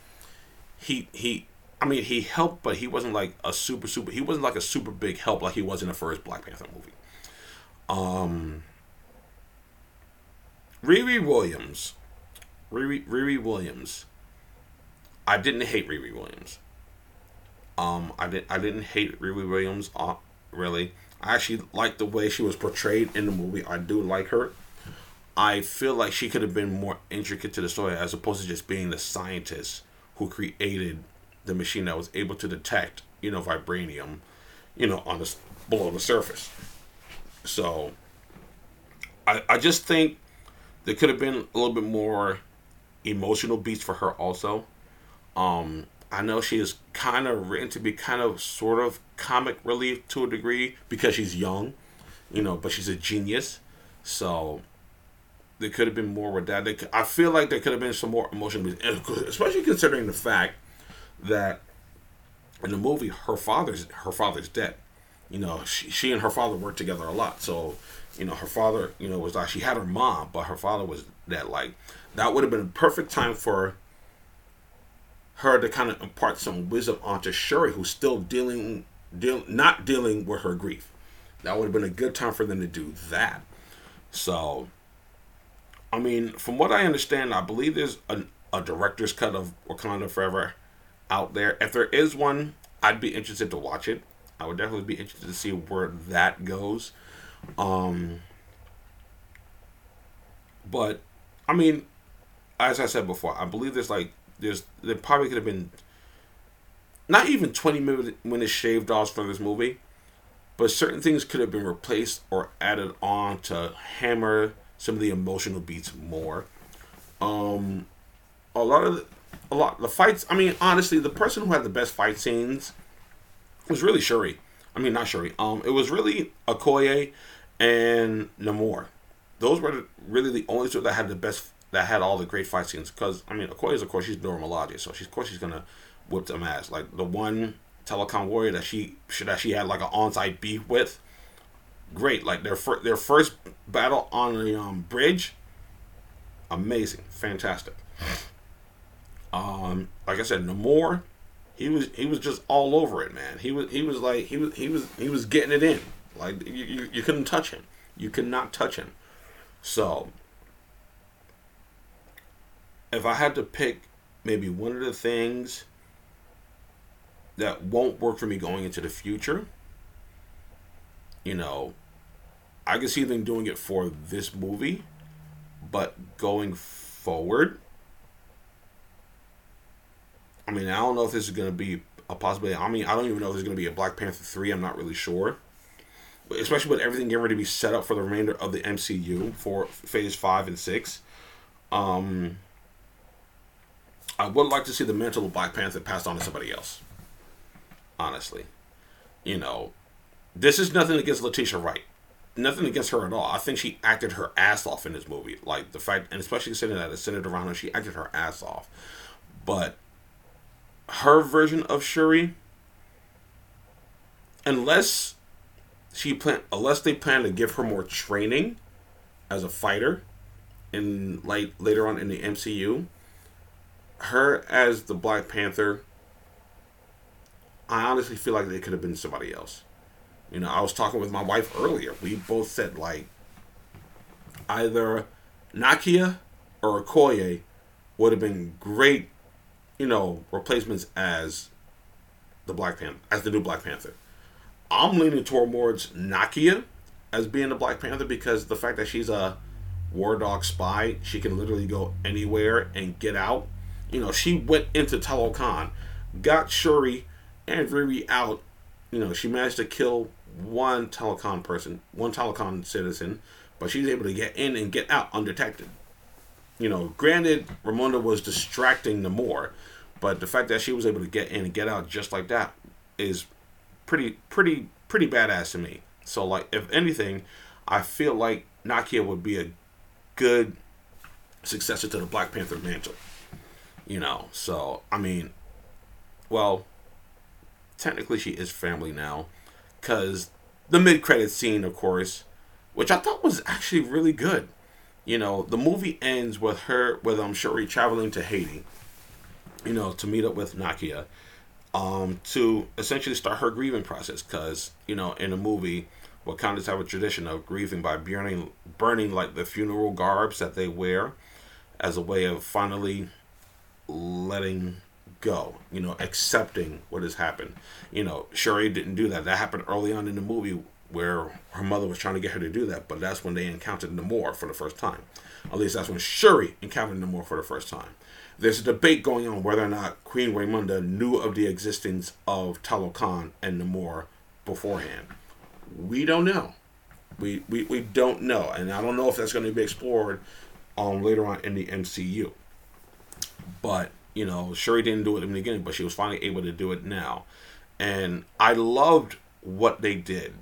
he he I mean he helped, but he wasn't like a super super he wasn't like a super big help like he was in the first Black Panther movie. Um Riri Williams. Riri Riri Williams. I didn't hate Riri Williams. Um I didn't I didn't hate Riri Williams uh, really. I actually like the way she was portrayed in the movie. I do like her. I feel like she could have been more intricate to the story as opposed to just being the scientist who created the machine that was able to detect, you know, vibranium, you know, on the below the surface. So, I I just think there could have been a little bit more emotional beats for her also. Um, I know she is kind of written to be kind of sort of comic relief to a degree because she's young, you know, but she's a genius. So there could have been more with that. Could, I feel like there could have been some more emotion, especially considering the fact that in the movie her father's her father's dead. You know, she, she and her father worked together a lot. So, you know, her father, you know, was like she had her mom, but her father was dead. Like that would have been a perfect time for her to kind of impart some wisdom onto Shuri, who's still dealing, deal, not dealing with her grief. That would have been a good time for them to do that. So, I mean, from what I understand, I believe there's a, a director's cut of Wakanda Forever out there. If there is one, I'd be interested to watch it. I would definitely be interested to see where that goes. Um, but I mean, as I said before, I believe there's like there's there probably could have been not even 20 minutes shaved off from this movie, but certain things could have been replaced or added on to hammer some of the emotional beats more. Um, a lot of the, a lot the fights. I mean, honestly, the person who had the best fight scenes was really Shuri. I mean, not Shuri. Um, it was really Okoye and Namor. Those were really the only two that had the best that had all the great fight scenes. Because I mean, is of course she's Dora Milaje, so she's of course she's gonna whip them ass. Like the one Talokan warrior that she that she had like an on-site beef with great. Like their fir- their first battle on the um, bridge, amazing, fantastic. Um, like I said, Namor, he was he was just all over it, man. He was he was like he was he was he was getting it in. Like you, you, you couldn't touch him. You could not touch him. So if I had to pick maybe one of the things that won't work for me going into the future, you know, I can see them doing it for this movie, but going forward, I mean, I don't know if this is going to be a possibility. I mean, I don't even know if there's going to be a Black Panther 3. I'm not really sure. But especially with everything getting ready to be set up for the remainder of the MCU for phase 5 and 6. Um, I would like to see the mantle of Black Panther passed on to somebody else. Honestly, you know, this is nothing against Letitia Wright. Nothing against her at all. I think she acted her ass off in this movie. Like the fact, and especially sitting at a Senator Rondo, she acted her ass off. But her version of Shuri, unless she plan, unless they plan to give her more training as a fighter, in like later on in the MCU, her as the Black Panther, I honestly feel like they could have been somebody else. You know, I was talking with my wife earlier. We both said like either Nakia or Okoye would have been great, you know, replacements as the Black Panther, as the new Black Panther. I'm leaning towards Nakia as being the Black Panther because the fact that she's a war dog spy, she can literally go anywhere and get out. You know, she went into Talokan, got Shuri and Riri out. You know, she managed to kill one Talokan person, one Talokan citizen, but she's able to get in and get out undetected. You know, granted, Ramonda was distracting Namor, but the fact that she was able to get in and get out just like that is pretty, pretty, pretty badass to me. So, like, if anything, I feel like Nakia would be a good successor to the Black Panther mantle. You know, so I mean, well, technically she is family now, because the mid credit scene, of course, which I thought was actually really good. You know, the movie ends with her, with um Shuri traveling to Haiti. You know, to meet up with Nakia, um, to essentially start her grieving process. Because you know, in a movie, Wakandans have a tradition of grieving by burning, burning like the funeral garbs that they wear, as a way of finally letting go, you know, accepting what has happened. You know, Shuri didn't do that. That happened early on in the movie where her mother was trying to get her to do that, but that's when they encountered Namor for the first time. At least that's when Shuri encountered Namor for the first time. There's a debate going on whether or not Queen Ramonda knew of the existence of Talokan and Namor beforehand. We don't know. We, we, we don't know. And I don't know if that's going to be explored um, later on in the MCU. But you know, Shuri didn't do it in the beginning, but she was finally able to do it now. And I loved what they did,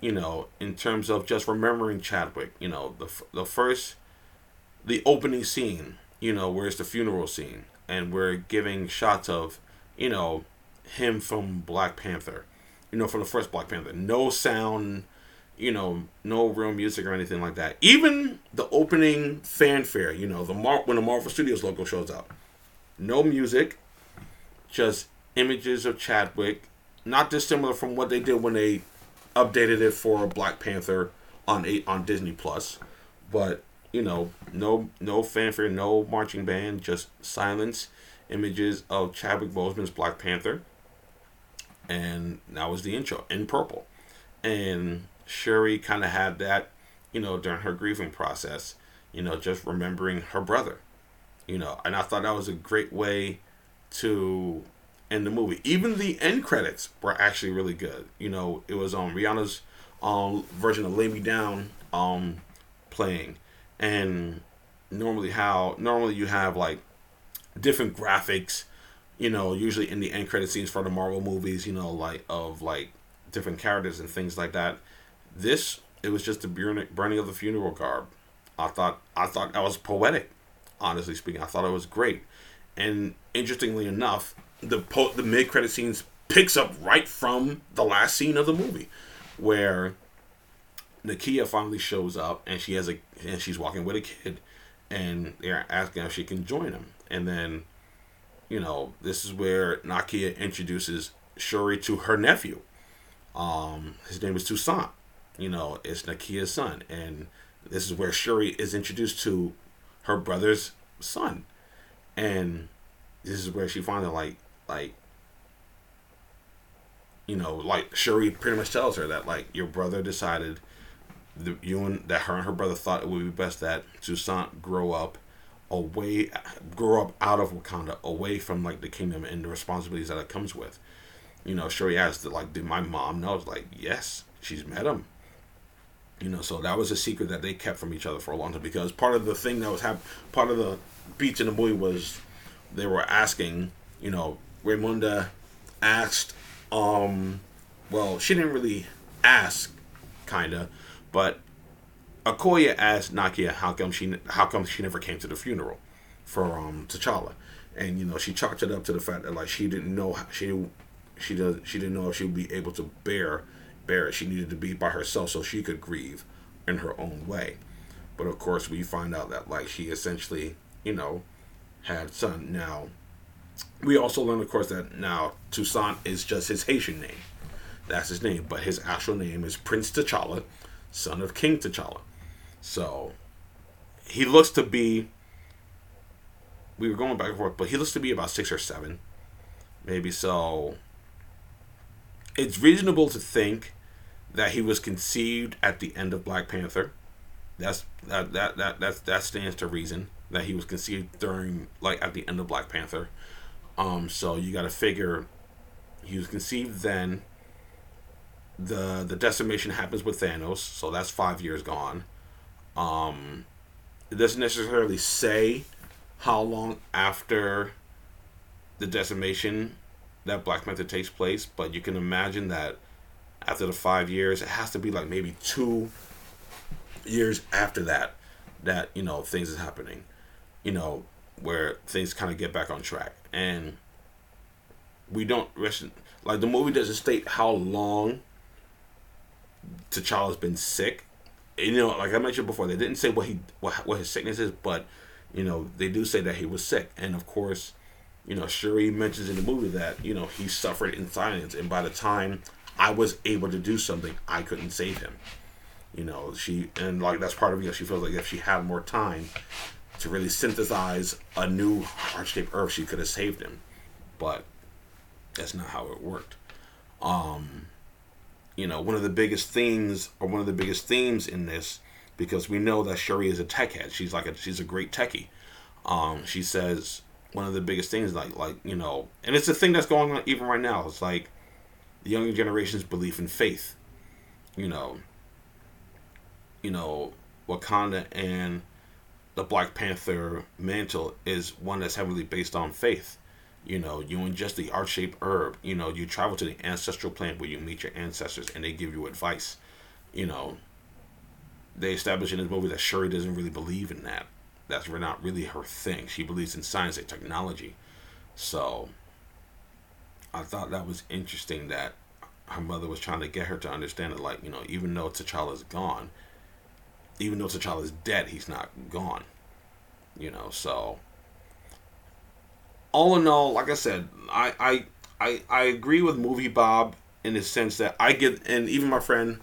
you know, in terms of just remembering Chadwick. You know, the, the first, the opening scene, you know, where it's the funeral scene, and we're giving shots of, you know, him from Black Panther, you know, from the first Black Panther. No sound, you know, no real music or anything like that. Even the opening fanfare, you know, the Mar- when the Marvel Studios logo shows up. No music, just images of Chadwick, not dissimilar from what they did when they updated it for Black Panther on eight on Disney Plus, but you know, no no fanfare, no marching band, just silence, images of Chadwick Boseman's Black Panther, and that was the intro in purple, and Shuri kind of had that, you know, during her grieving process, you know, just remembering her brother, you know, and I thought that was a great way to end the movie. Even the end credits were actually really good. You know, it was on um, Rihanna's um version of "Lay Me Down" um playing, and normally how normally you have like different graphics. You know, usually in the end credit scenes for the Marvel movies, you know, like of like different characters and things like that. This it was just the burning of the funeral garb. I thought I thought that was poetic honestly speaking. I thought it was great. And interestingly enough, the po- the mid credit scenes picks up right from the last scene of the movie, where Nakia finally shows up and she has a and she's walking with a kid, and they're asking if she can join them. And then, you know, this is where Nakia introduces Shuri to her nephew. Um, his name is Toussaint. You know, it's Nakia's son, and this is where Shuri is introduced to her brother's son. And this is where she finally like like you know, like Shuri pretty much tells her that like your brother decided the you and that her and her brother thought it would be best that Toussaint grow up away grow up out of Wakanda, away from like the kingdom and the responsibilities that it comes with. You know, Shuri asked like, did my mom know? It's like, yes, she's met him. You know, so that was a secret that they kept from each other for a long time because part of the thing that was happening, part of the beats in the movie was they were asking, you know, Ramonda asked, um, well, she didn't really ask, kinda, but Okoye asked Nakia how come she how come she never came to the funeral for um T'Challa, and you know she chalked it up to the fact that like she didn't know how, she she does she didn't know if she would be able to bear bear it. She needed to be by herself so she could grieve in her own way. But of course, we find out that like she essentially you know had son. Now we also learn, of course, that now Toussaint is just his Haitian name. That's his name, but his actual name is Prince T'Challa, son of King T'Challa. So he looks to be. We were going back and forth, but he looks to be about six or seven, maybe. So it's reasonable to think that he was conceived at the end of Black Panther. That's that that that that, that stands to reason that he was conceived during like at the end of Black Panther. Um, so you got to figure he was conceived then. The the decimation happens with Thanos, so that's five years gone. Um, it doesn't necessarily say how long after the decimation that Black Panther takes place, but you can imagine that after the five years, it has to be like maybe two years after that that you know things is happening, you know where things kind of get back on track, and we don't like the movie doesn't state how long T'Challa's been sick. You know, like I mentioned before, they didn't say what he what, what his sickness is, but you know, they do say that he was sick, and of course, you know, Shuri mentions in the movie that you know he suffered in silence, and by the time I was able to do something, I couldn't save him. You know, she and like that's part of it. She feels like if she had more time to really synthesize a new heart-shaped herb, she could have saved him, but that's not how it worked. Um, you know, one of the biggest themes or one of the biggest themes in this because we know that Shuri is a tech head. She's like a she's a great techie. Um, she says one of the biggest things like like you know, and it's a thing that's going on even right now. It's like the younger generation's belief in faith. You know, you know, Wakanda and the Black Panther mantle is one that's heavily based on faith. You know, you ingest the art shaped herb. You know, you travel to the ancestral plant where you meet your ancestors and they give you advice. You know, they establish in this movie that Shuri doesn't really believe in that. That's not really her thing. She believes in science and technology. So, I thought that was interesting that her mother was trying to get her to understand that, like, you know, even though T'Challa's gone, even though T'Challa's dead, he's not gone. You know, so all in all, like I said, I I I, I agree with Movie Bob in the sense that I get, and even my friend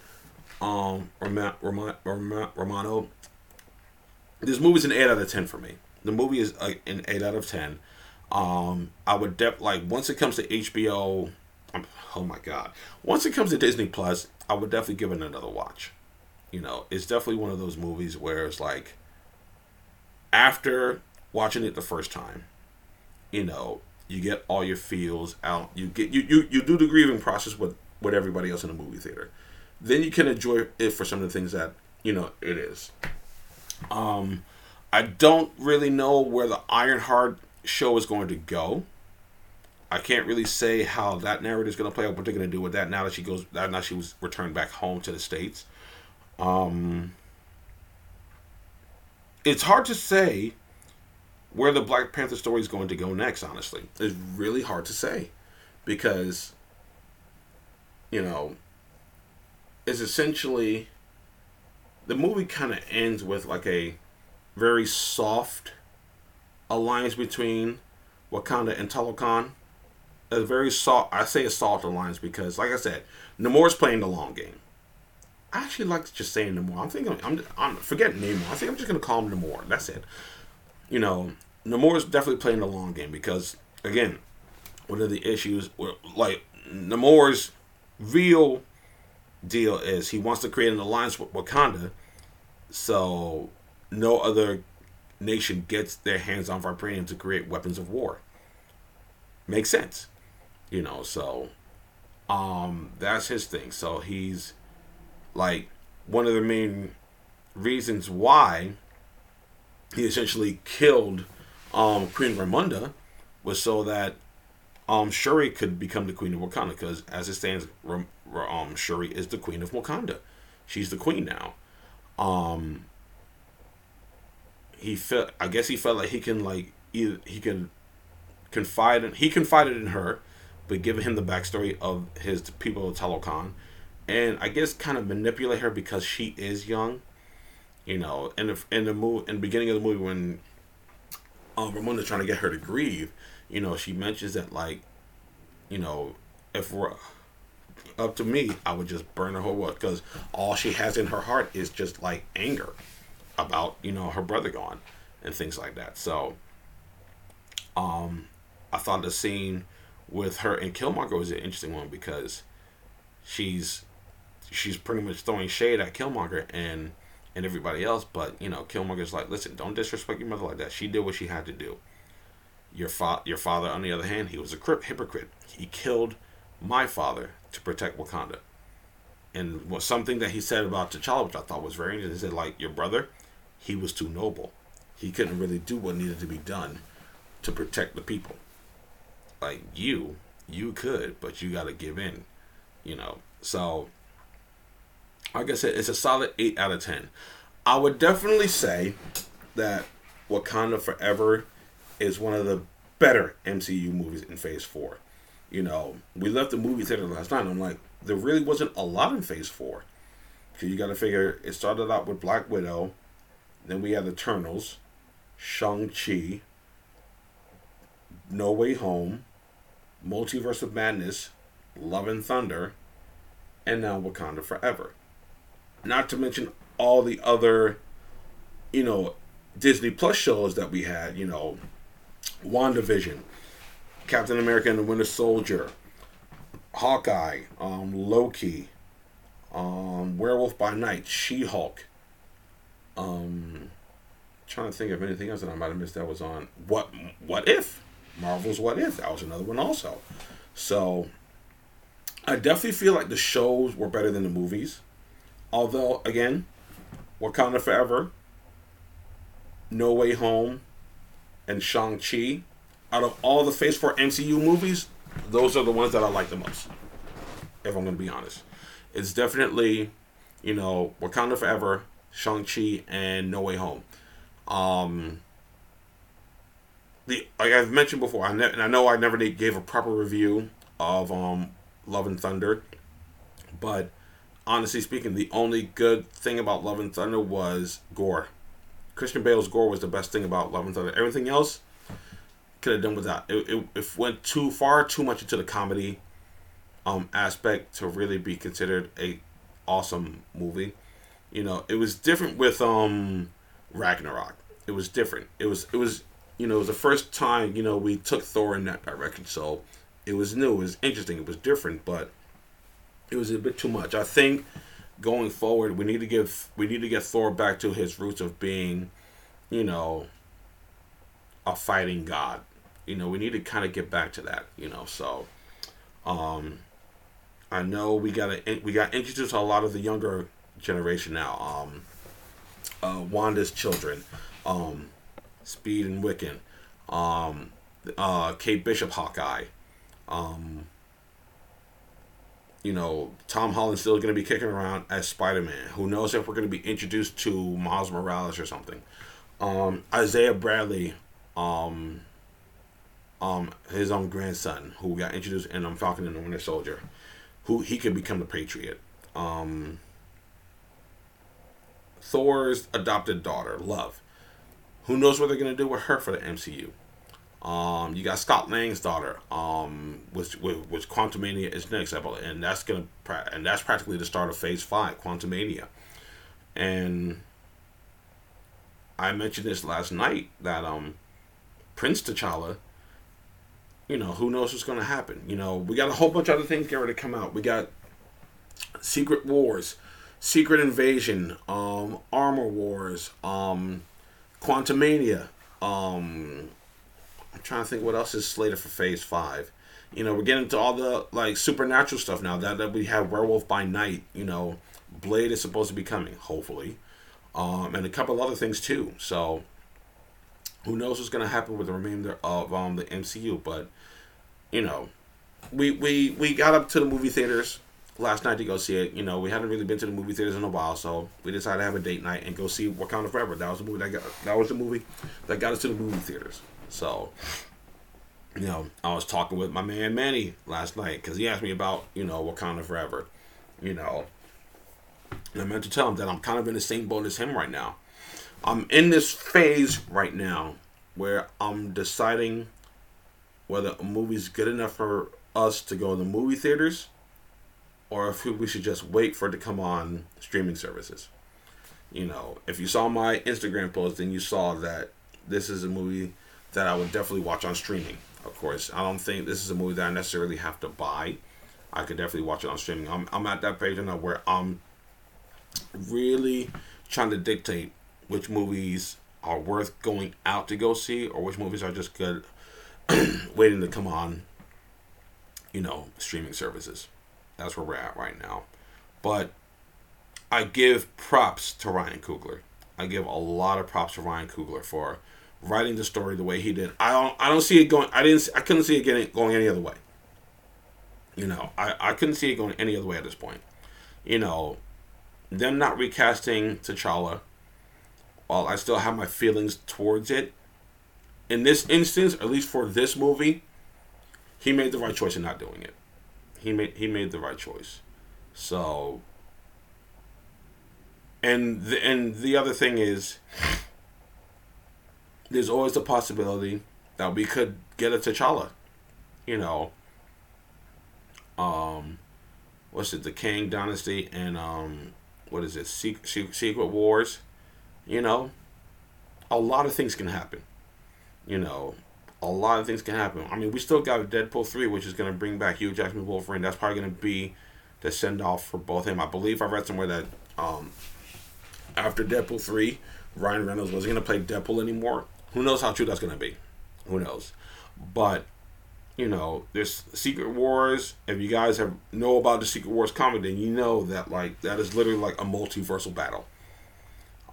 um Romano, this movie's an eight out of ten for me. The movie is an eight out of ten. Um, I would def like once it comes to HBO. Um, oh my god! Once it comes to Disney Plus, I would definitely give it another watch. You know, it's definitely one of those movies where it's like after watching it the first time, you know, you get all your feels out. You get you you, you do the grieving process with with everybody else in the movie theater. Then you can enjoy it for some of the things that you know it is. Um, I don't really know where the Ironheart show is going to go. I can't really say how that narrative is going to play out. What they're going to do with that now that she goes, now she was returned back home to the states. Um, it's hard to say where the Black Panther story is going to go next, honestly, it's really hard to say because, you know, it's essentially the movie kind of ends with like a very soft alliance between Wakanda and Talokan. A very soft, I say a soft alliance because, like I said, Namor's playing the long game. I actually like just saying Namor. I'm thinking, I'm, I'm forget Namor. I think I'm just gonna call him Namor. That's it you know, Namor is definitely playing the long game because, again, one of the issues, like Namor's real deal is he wants to create an alliance with Wakanda, so no other nation gets their hands on vibranium to create weapons of war. Makes sense, you know. So, um, that's his thing. So he's like one of the main reasons why he essentially killed um, Queen Ramonda was so that um, Shuri could become the queen of Wakanda because as it stands, um, Shuri is the queen of Wakanda. She's the queen now. Um, he felt, I guess he felt like he can like either he can confide in he confided in her, but giving him the backstory of his people of Talokan, and I guess kind of manipulate her because she is young. You know, in the in the movie in the beginning of the movie when um, Ramonda's trying to get her to grieve, you know, she mentions that like, you know, if we're up to me, I would just burn her whole world because all she has in her heart is just like anger about you know her brother gone and things like that. So, um, I thought the scene with her and Killmonger was an interesting one because she's she's pretty much throwing shade at Killmonger and and everybody else, but you know Killmonger's like, listen, don't disrespect your mother like that. She did what she had to do. Your fa- your father, on the other hand, he was a crip hypocrite. He killed my father to protect Wakanda. And was something that he said about T'Challa, which I thought was very interesting. He said, like, your brother, he was too noble. He couldn't really do what needed to be done to protect the people. Like you, you could, but you got to give in, you know. So, like I said, it's a solid eight out of ten. I would definitely say that Wakanda Forever is one of the better MCU movies in Phase Four. You know, we left the movie theater last night. I'm like, there really wasn't a lot in Phase Four. Because you got to figure it started out with Black Widow, then we had Eternals, Shang Chi, No Way Home, Multiverse of Madness, Love and Thunder, and now Wakanda Forever. Not to mention all the other, you know, Disney Plus shows that we had. You know, WandaVision, Captain America and the Winter Soldier, Hawkeye, um, Loki, um, Werewolf by Night, She Hulk. Um, trying to think of anything else that I might have missed that was on. What What if Marvel's What If? That was another one also. So I definitely feel like the shows were better than the movies. Although again, Wakanda Forever, No Way Home, and Shang Chi out of all the Phase 4 MCU movies, those are the ones that I like the most. If I'm going to be honest. It's definitely, you know, Wakanda Forever, Shang-Chi, and No Way Home. Um, the like I've mentioned before, I ne- and I know I never gave a proper review of um, Love and Thunder, but honestly speaking, the only good thing about Love and Thunder was Gorr. Christian Bale's Gorr was the best thing about Love and Thunder. Everything else could have done without. It, it, it went too far, too much into the comedy um, aspect to really be considered a awesome movie. You know, it was different with um, Ragnarok. It was different. It was it was you know it was the first time you know we took Thor in that direction. So it was new. It was interesting. It was different, but it was a bit too much. I think going forward, we need to give we need to get Thor back to his roots of being, you know, a fighting god you know, we need to kind of get back to that, you know. So, um, I know we got we got introduced to a lot of the younger generation now. Um, uh, Wanda's children, um, Speed and Wiccan, um, uh, Kate Bishop, Hawkeye, um, you know, Tom Holland's still going to be kicking around as Spider Man. Who knows if we're going to be introduced to Miles Morales or something. Um, Isaiah Bradley, um, um his own grandson who got introduced in um, Falcon and the Winter Soldier, who he could become the Patriot. Um, Thor's adopted daughter, Love. Who knows what they're gonna do with her for the MCU? Um, you got Scott Lang's daughter, um, which which Quantumania is next, and that's gonna and that's practically the start of Phase Five, Quantumania, and I mentioned this last night that um, Prince T'Challa you know, who knows what's to happen? You know, we got a whole bunch of other things getting ready to come out. We got Secret Wars, Secret Invasion, um, Armor Wars, um, Quantumania. Um, I'm trying to think what else is slated for Phase Five. You know, we're getting to all the like supernatural stuff now. That that we have Werewolf by Night. You know, Blade is supposed to be coming, hopefully, um, and a couple other things too. So, who knows what's gonna happen with the remainder of um the MCU? But you know, we we we got up to the movie theaters last night to go see it. You know, we hadn't really been to the movie theaters in a while, so we decided to have a date night and go see Wakanda Forever. That was the movie that got that was the movie that got us to the movie theaters. So, you know, I was talking with my man Manny last night because he asked me about you know Wakanda Forever. You know, and I meant to tell him that I'm kind of in the same boat as him right now. I'm in this phase right now where I'm deciding whether a movie's good enough for us to go to the movie theaters or if we should just wait for it to come on streaming services. You know, if you saw my Instagram post, then you saw that this is a movie that I would definitely watch on streaming. Of course, I don't think this is a movie that I necessarily have to buy. I could definitely watch it on streaming. I'm, I'm at that page now where I'm really trying to dictate which movies are worth going out to go see or which movies are just good waiting to come on, you know, streaming services. That's where we're at right now. But I give props to Ryan Coogler. I give a lot of props to Ryan Coogler for writing the story the way he did. I don't I don't see it going I didn't I couldn't see it getting going any other way. You know, I, I couldn't see it going any other way at this point. You know, them not recasting T'Challa, while I still have my feelings towards it, in this instance, at least for this movie, he made the right choice in not doing it. He made he made the right choice. So and the, and the other thing is there's always the possibility that we could get a T'Challa. You know, um what's it, the Kang Dynasty and um what is it, Secret, Secret Wars, you know, a lot of things can happen. You know, a lot of things can happen. I mean, we still got Deadpool 3, which is going to bring back Hugh Jackman Wolverine. That's probably going to be the send off for both him. I believe I read somewhere that um, after Deadpool 3, Ryan Reynolds wasn't going to play Deadpool anymore. Who knows how true that's going to be? Who knows? But, you know, there's Secret Wars. If you guys have know about the Secret Wars comic, then you know that, like, that is literally like a multiversal battle.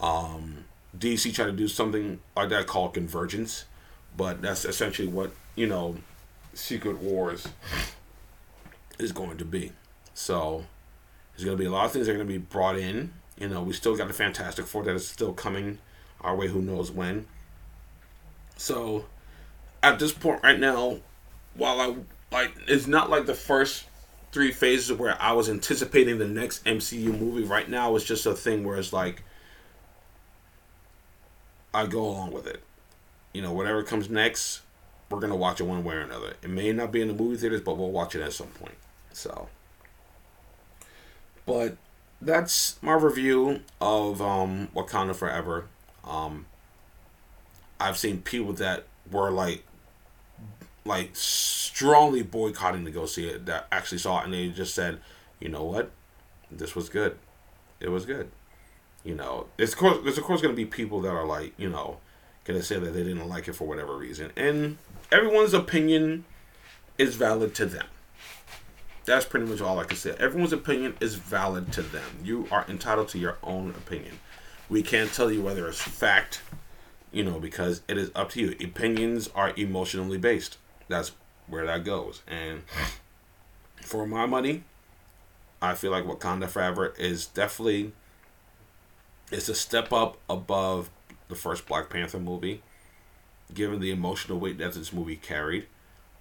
Um, DC tried to do something like that called Convergence but that's essentially what you know, Secret Wars is going to be. So there's going to be a lot of things that are going to be brought in. You know, we still got the Fantastic Four that is still coming our way. Who knows when? So at this point right now, while I like, it's not like the first three phases where I was anticipating the next MCU movie. Right now, it's just a thing where it's like I go along with it you know, whatever comes next, we're gonna watch it one way or another. It may not be in the movie theaters, but we'll watch it at some point. So, but that's my review of um, Wakanda Forever. Um, I've seen people that were like, like strongly boycotting to go see it that actually saw it and they just said, you know what, this was good. It was good. You know, it's of course there's of course gonna be people that are like, you know, gonna say that they didn't like it for whatever reason, and everyone's opinion is valid to them. That's pretty much all I can say. Everyone's opinion is valid to them. You are entitled to your own opinion. We can't tell you whether it's fact, you know, because it is up to you. Opinions are emotionally based. That's where that goes. And for my money, I feel like Wakanda Forever is definitely it's a step up above the first Black Panther movie, given the emotional weight that this movie carried.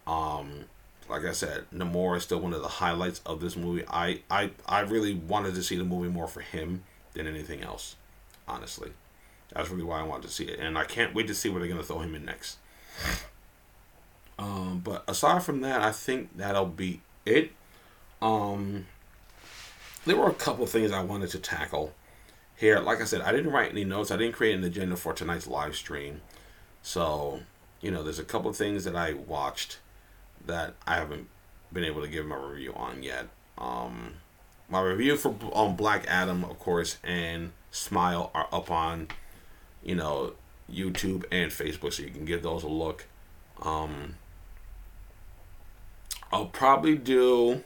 Um, like I said, Namor is still one of the highlights of this movie. I, I, I really wanted to see the movie more for him than anything else, honestly. That's really why I wanted to see it. And I can't wait to see where they're going to throw him in next. Um, but aside from that, I think that'll be it. Um, there were a couple things I wanted to tackle here, like I said, I didn't write any notes. I didn't create an agenda for tonight's live stream. So, you know, there's a couple of things that I watched that I haven't been able to give my review on yet. Um, my review for um, Black Adam, of course, and Smile are up on, you know, YouTube and Facebook, so you can give those a look. Um, I'll probably do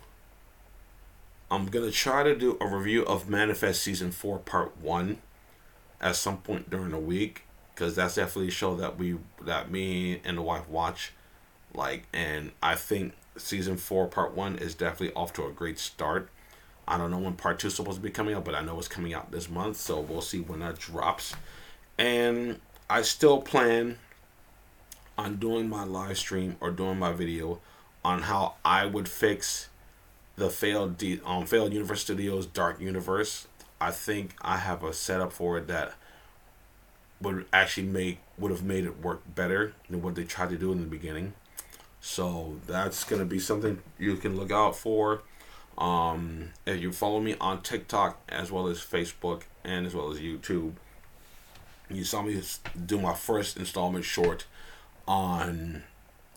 I'm gonna try to do a review of Manifest season four, part one, at some point during the week. because that's definitely a show that we that me and the wife watch like and i think season four part one is definitely off to a great start i don't know when part two is supposed to be coming out but i know it's coming out this month so we'll see when that drops and i still plan on doing my live stream or doing my video on how i would fix the failed D, um failed universe studios dark universe i think i have a setup for it that would actually make would have made it work better than what they tried to do in the beginning. So that's gonna be something you can look out for. Um, if you follow me on TikTok as well as Facebook and as well as YouTube, you saw me do my first installment short on,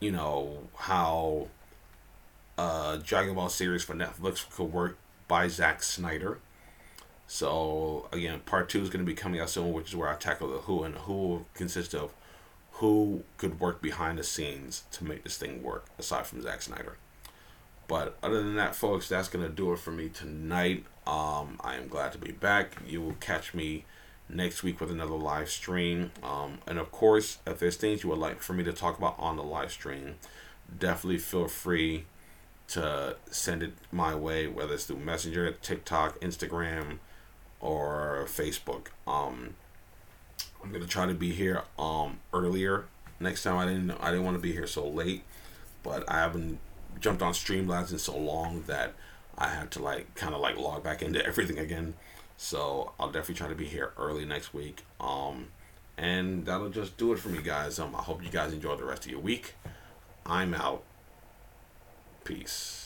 you know, how uh, Dragon Ball series for Netflix could work by Zack Snyder. So again, part two is going to be coming out soon, which is where I tackle the who and who will consist of who could work behind the scenes to make this thing work, aside from Zack Snyder. But other than that, folks, that's gonna do it for me tonight. Um, I am glad to be back. You will catch me next week with another live stream. Um, and of course, if there's things you would like for me to talk about on the live stream, definitely feel free to send it my way, whether it's through Messenger, TikTok, Instagram, or Facebook. Um, I'm gonna try to be here um earlier next time. I didn't I didn't want to be here so late, but I haven't jumped on Streamlabs in so long that I had to like kind of like log back into everything again. So I'll definitely try to be here early next week. Um, and that'll just do it for me, guys. Um, I hope you guys enjoy the rest of your week. I'm out. Peace.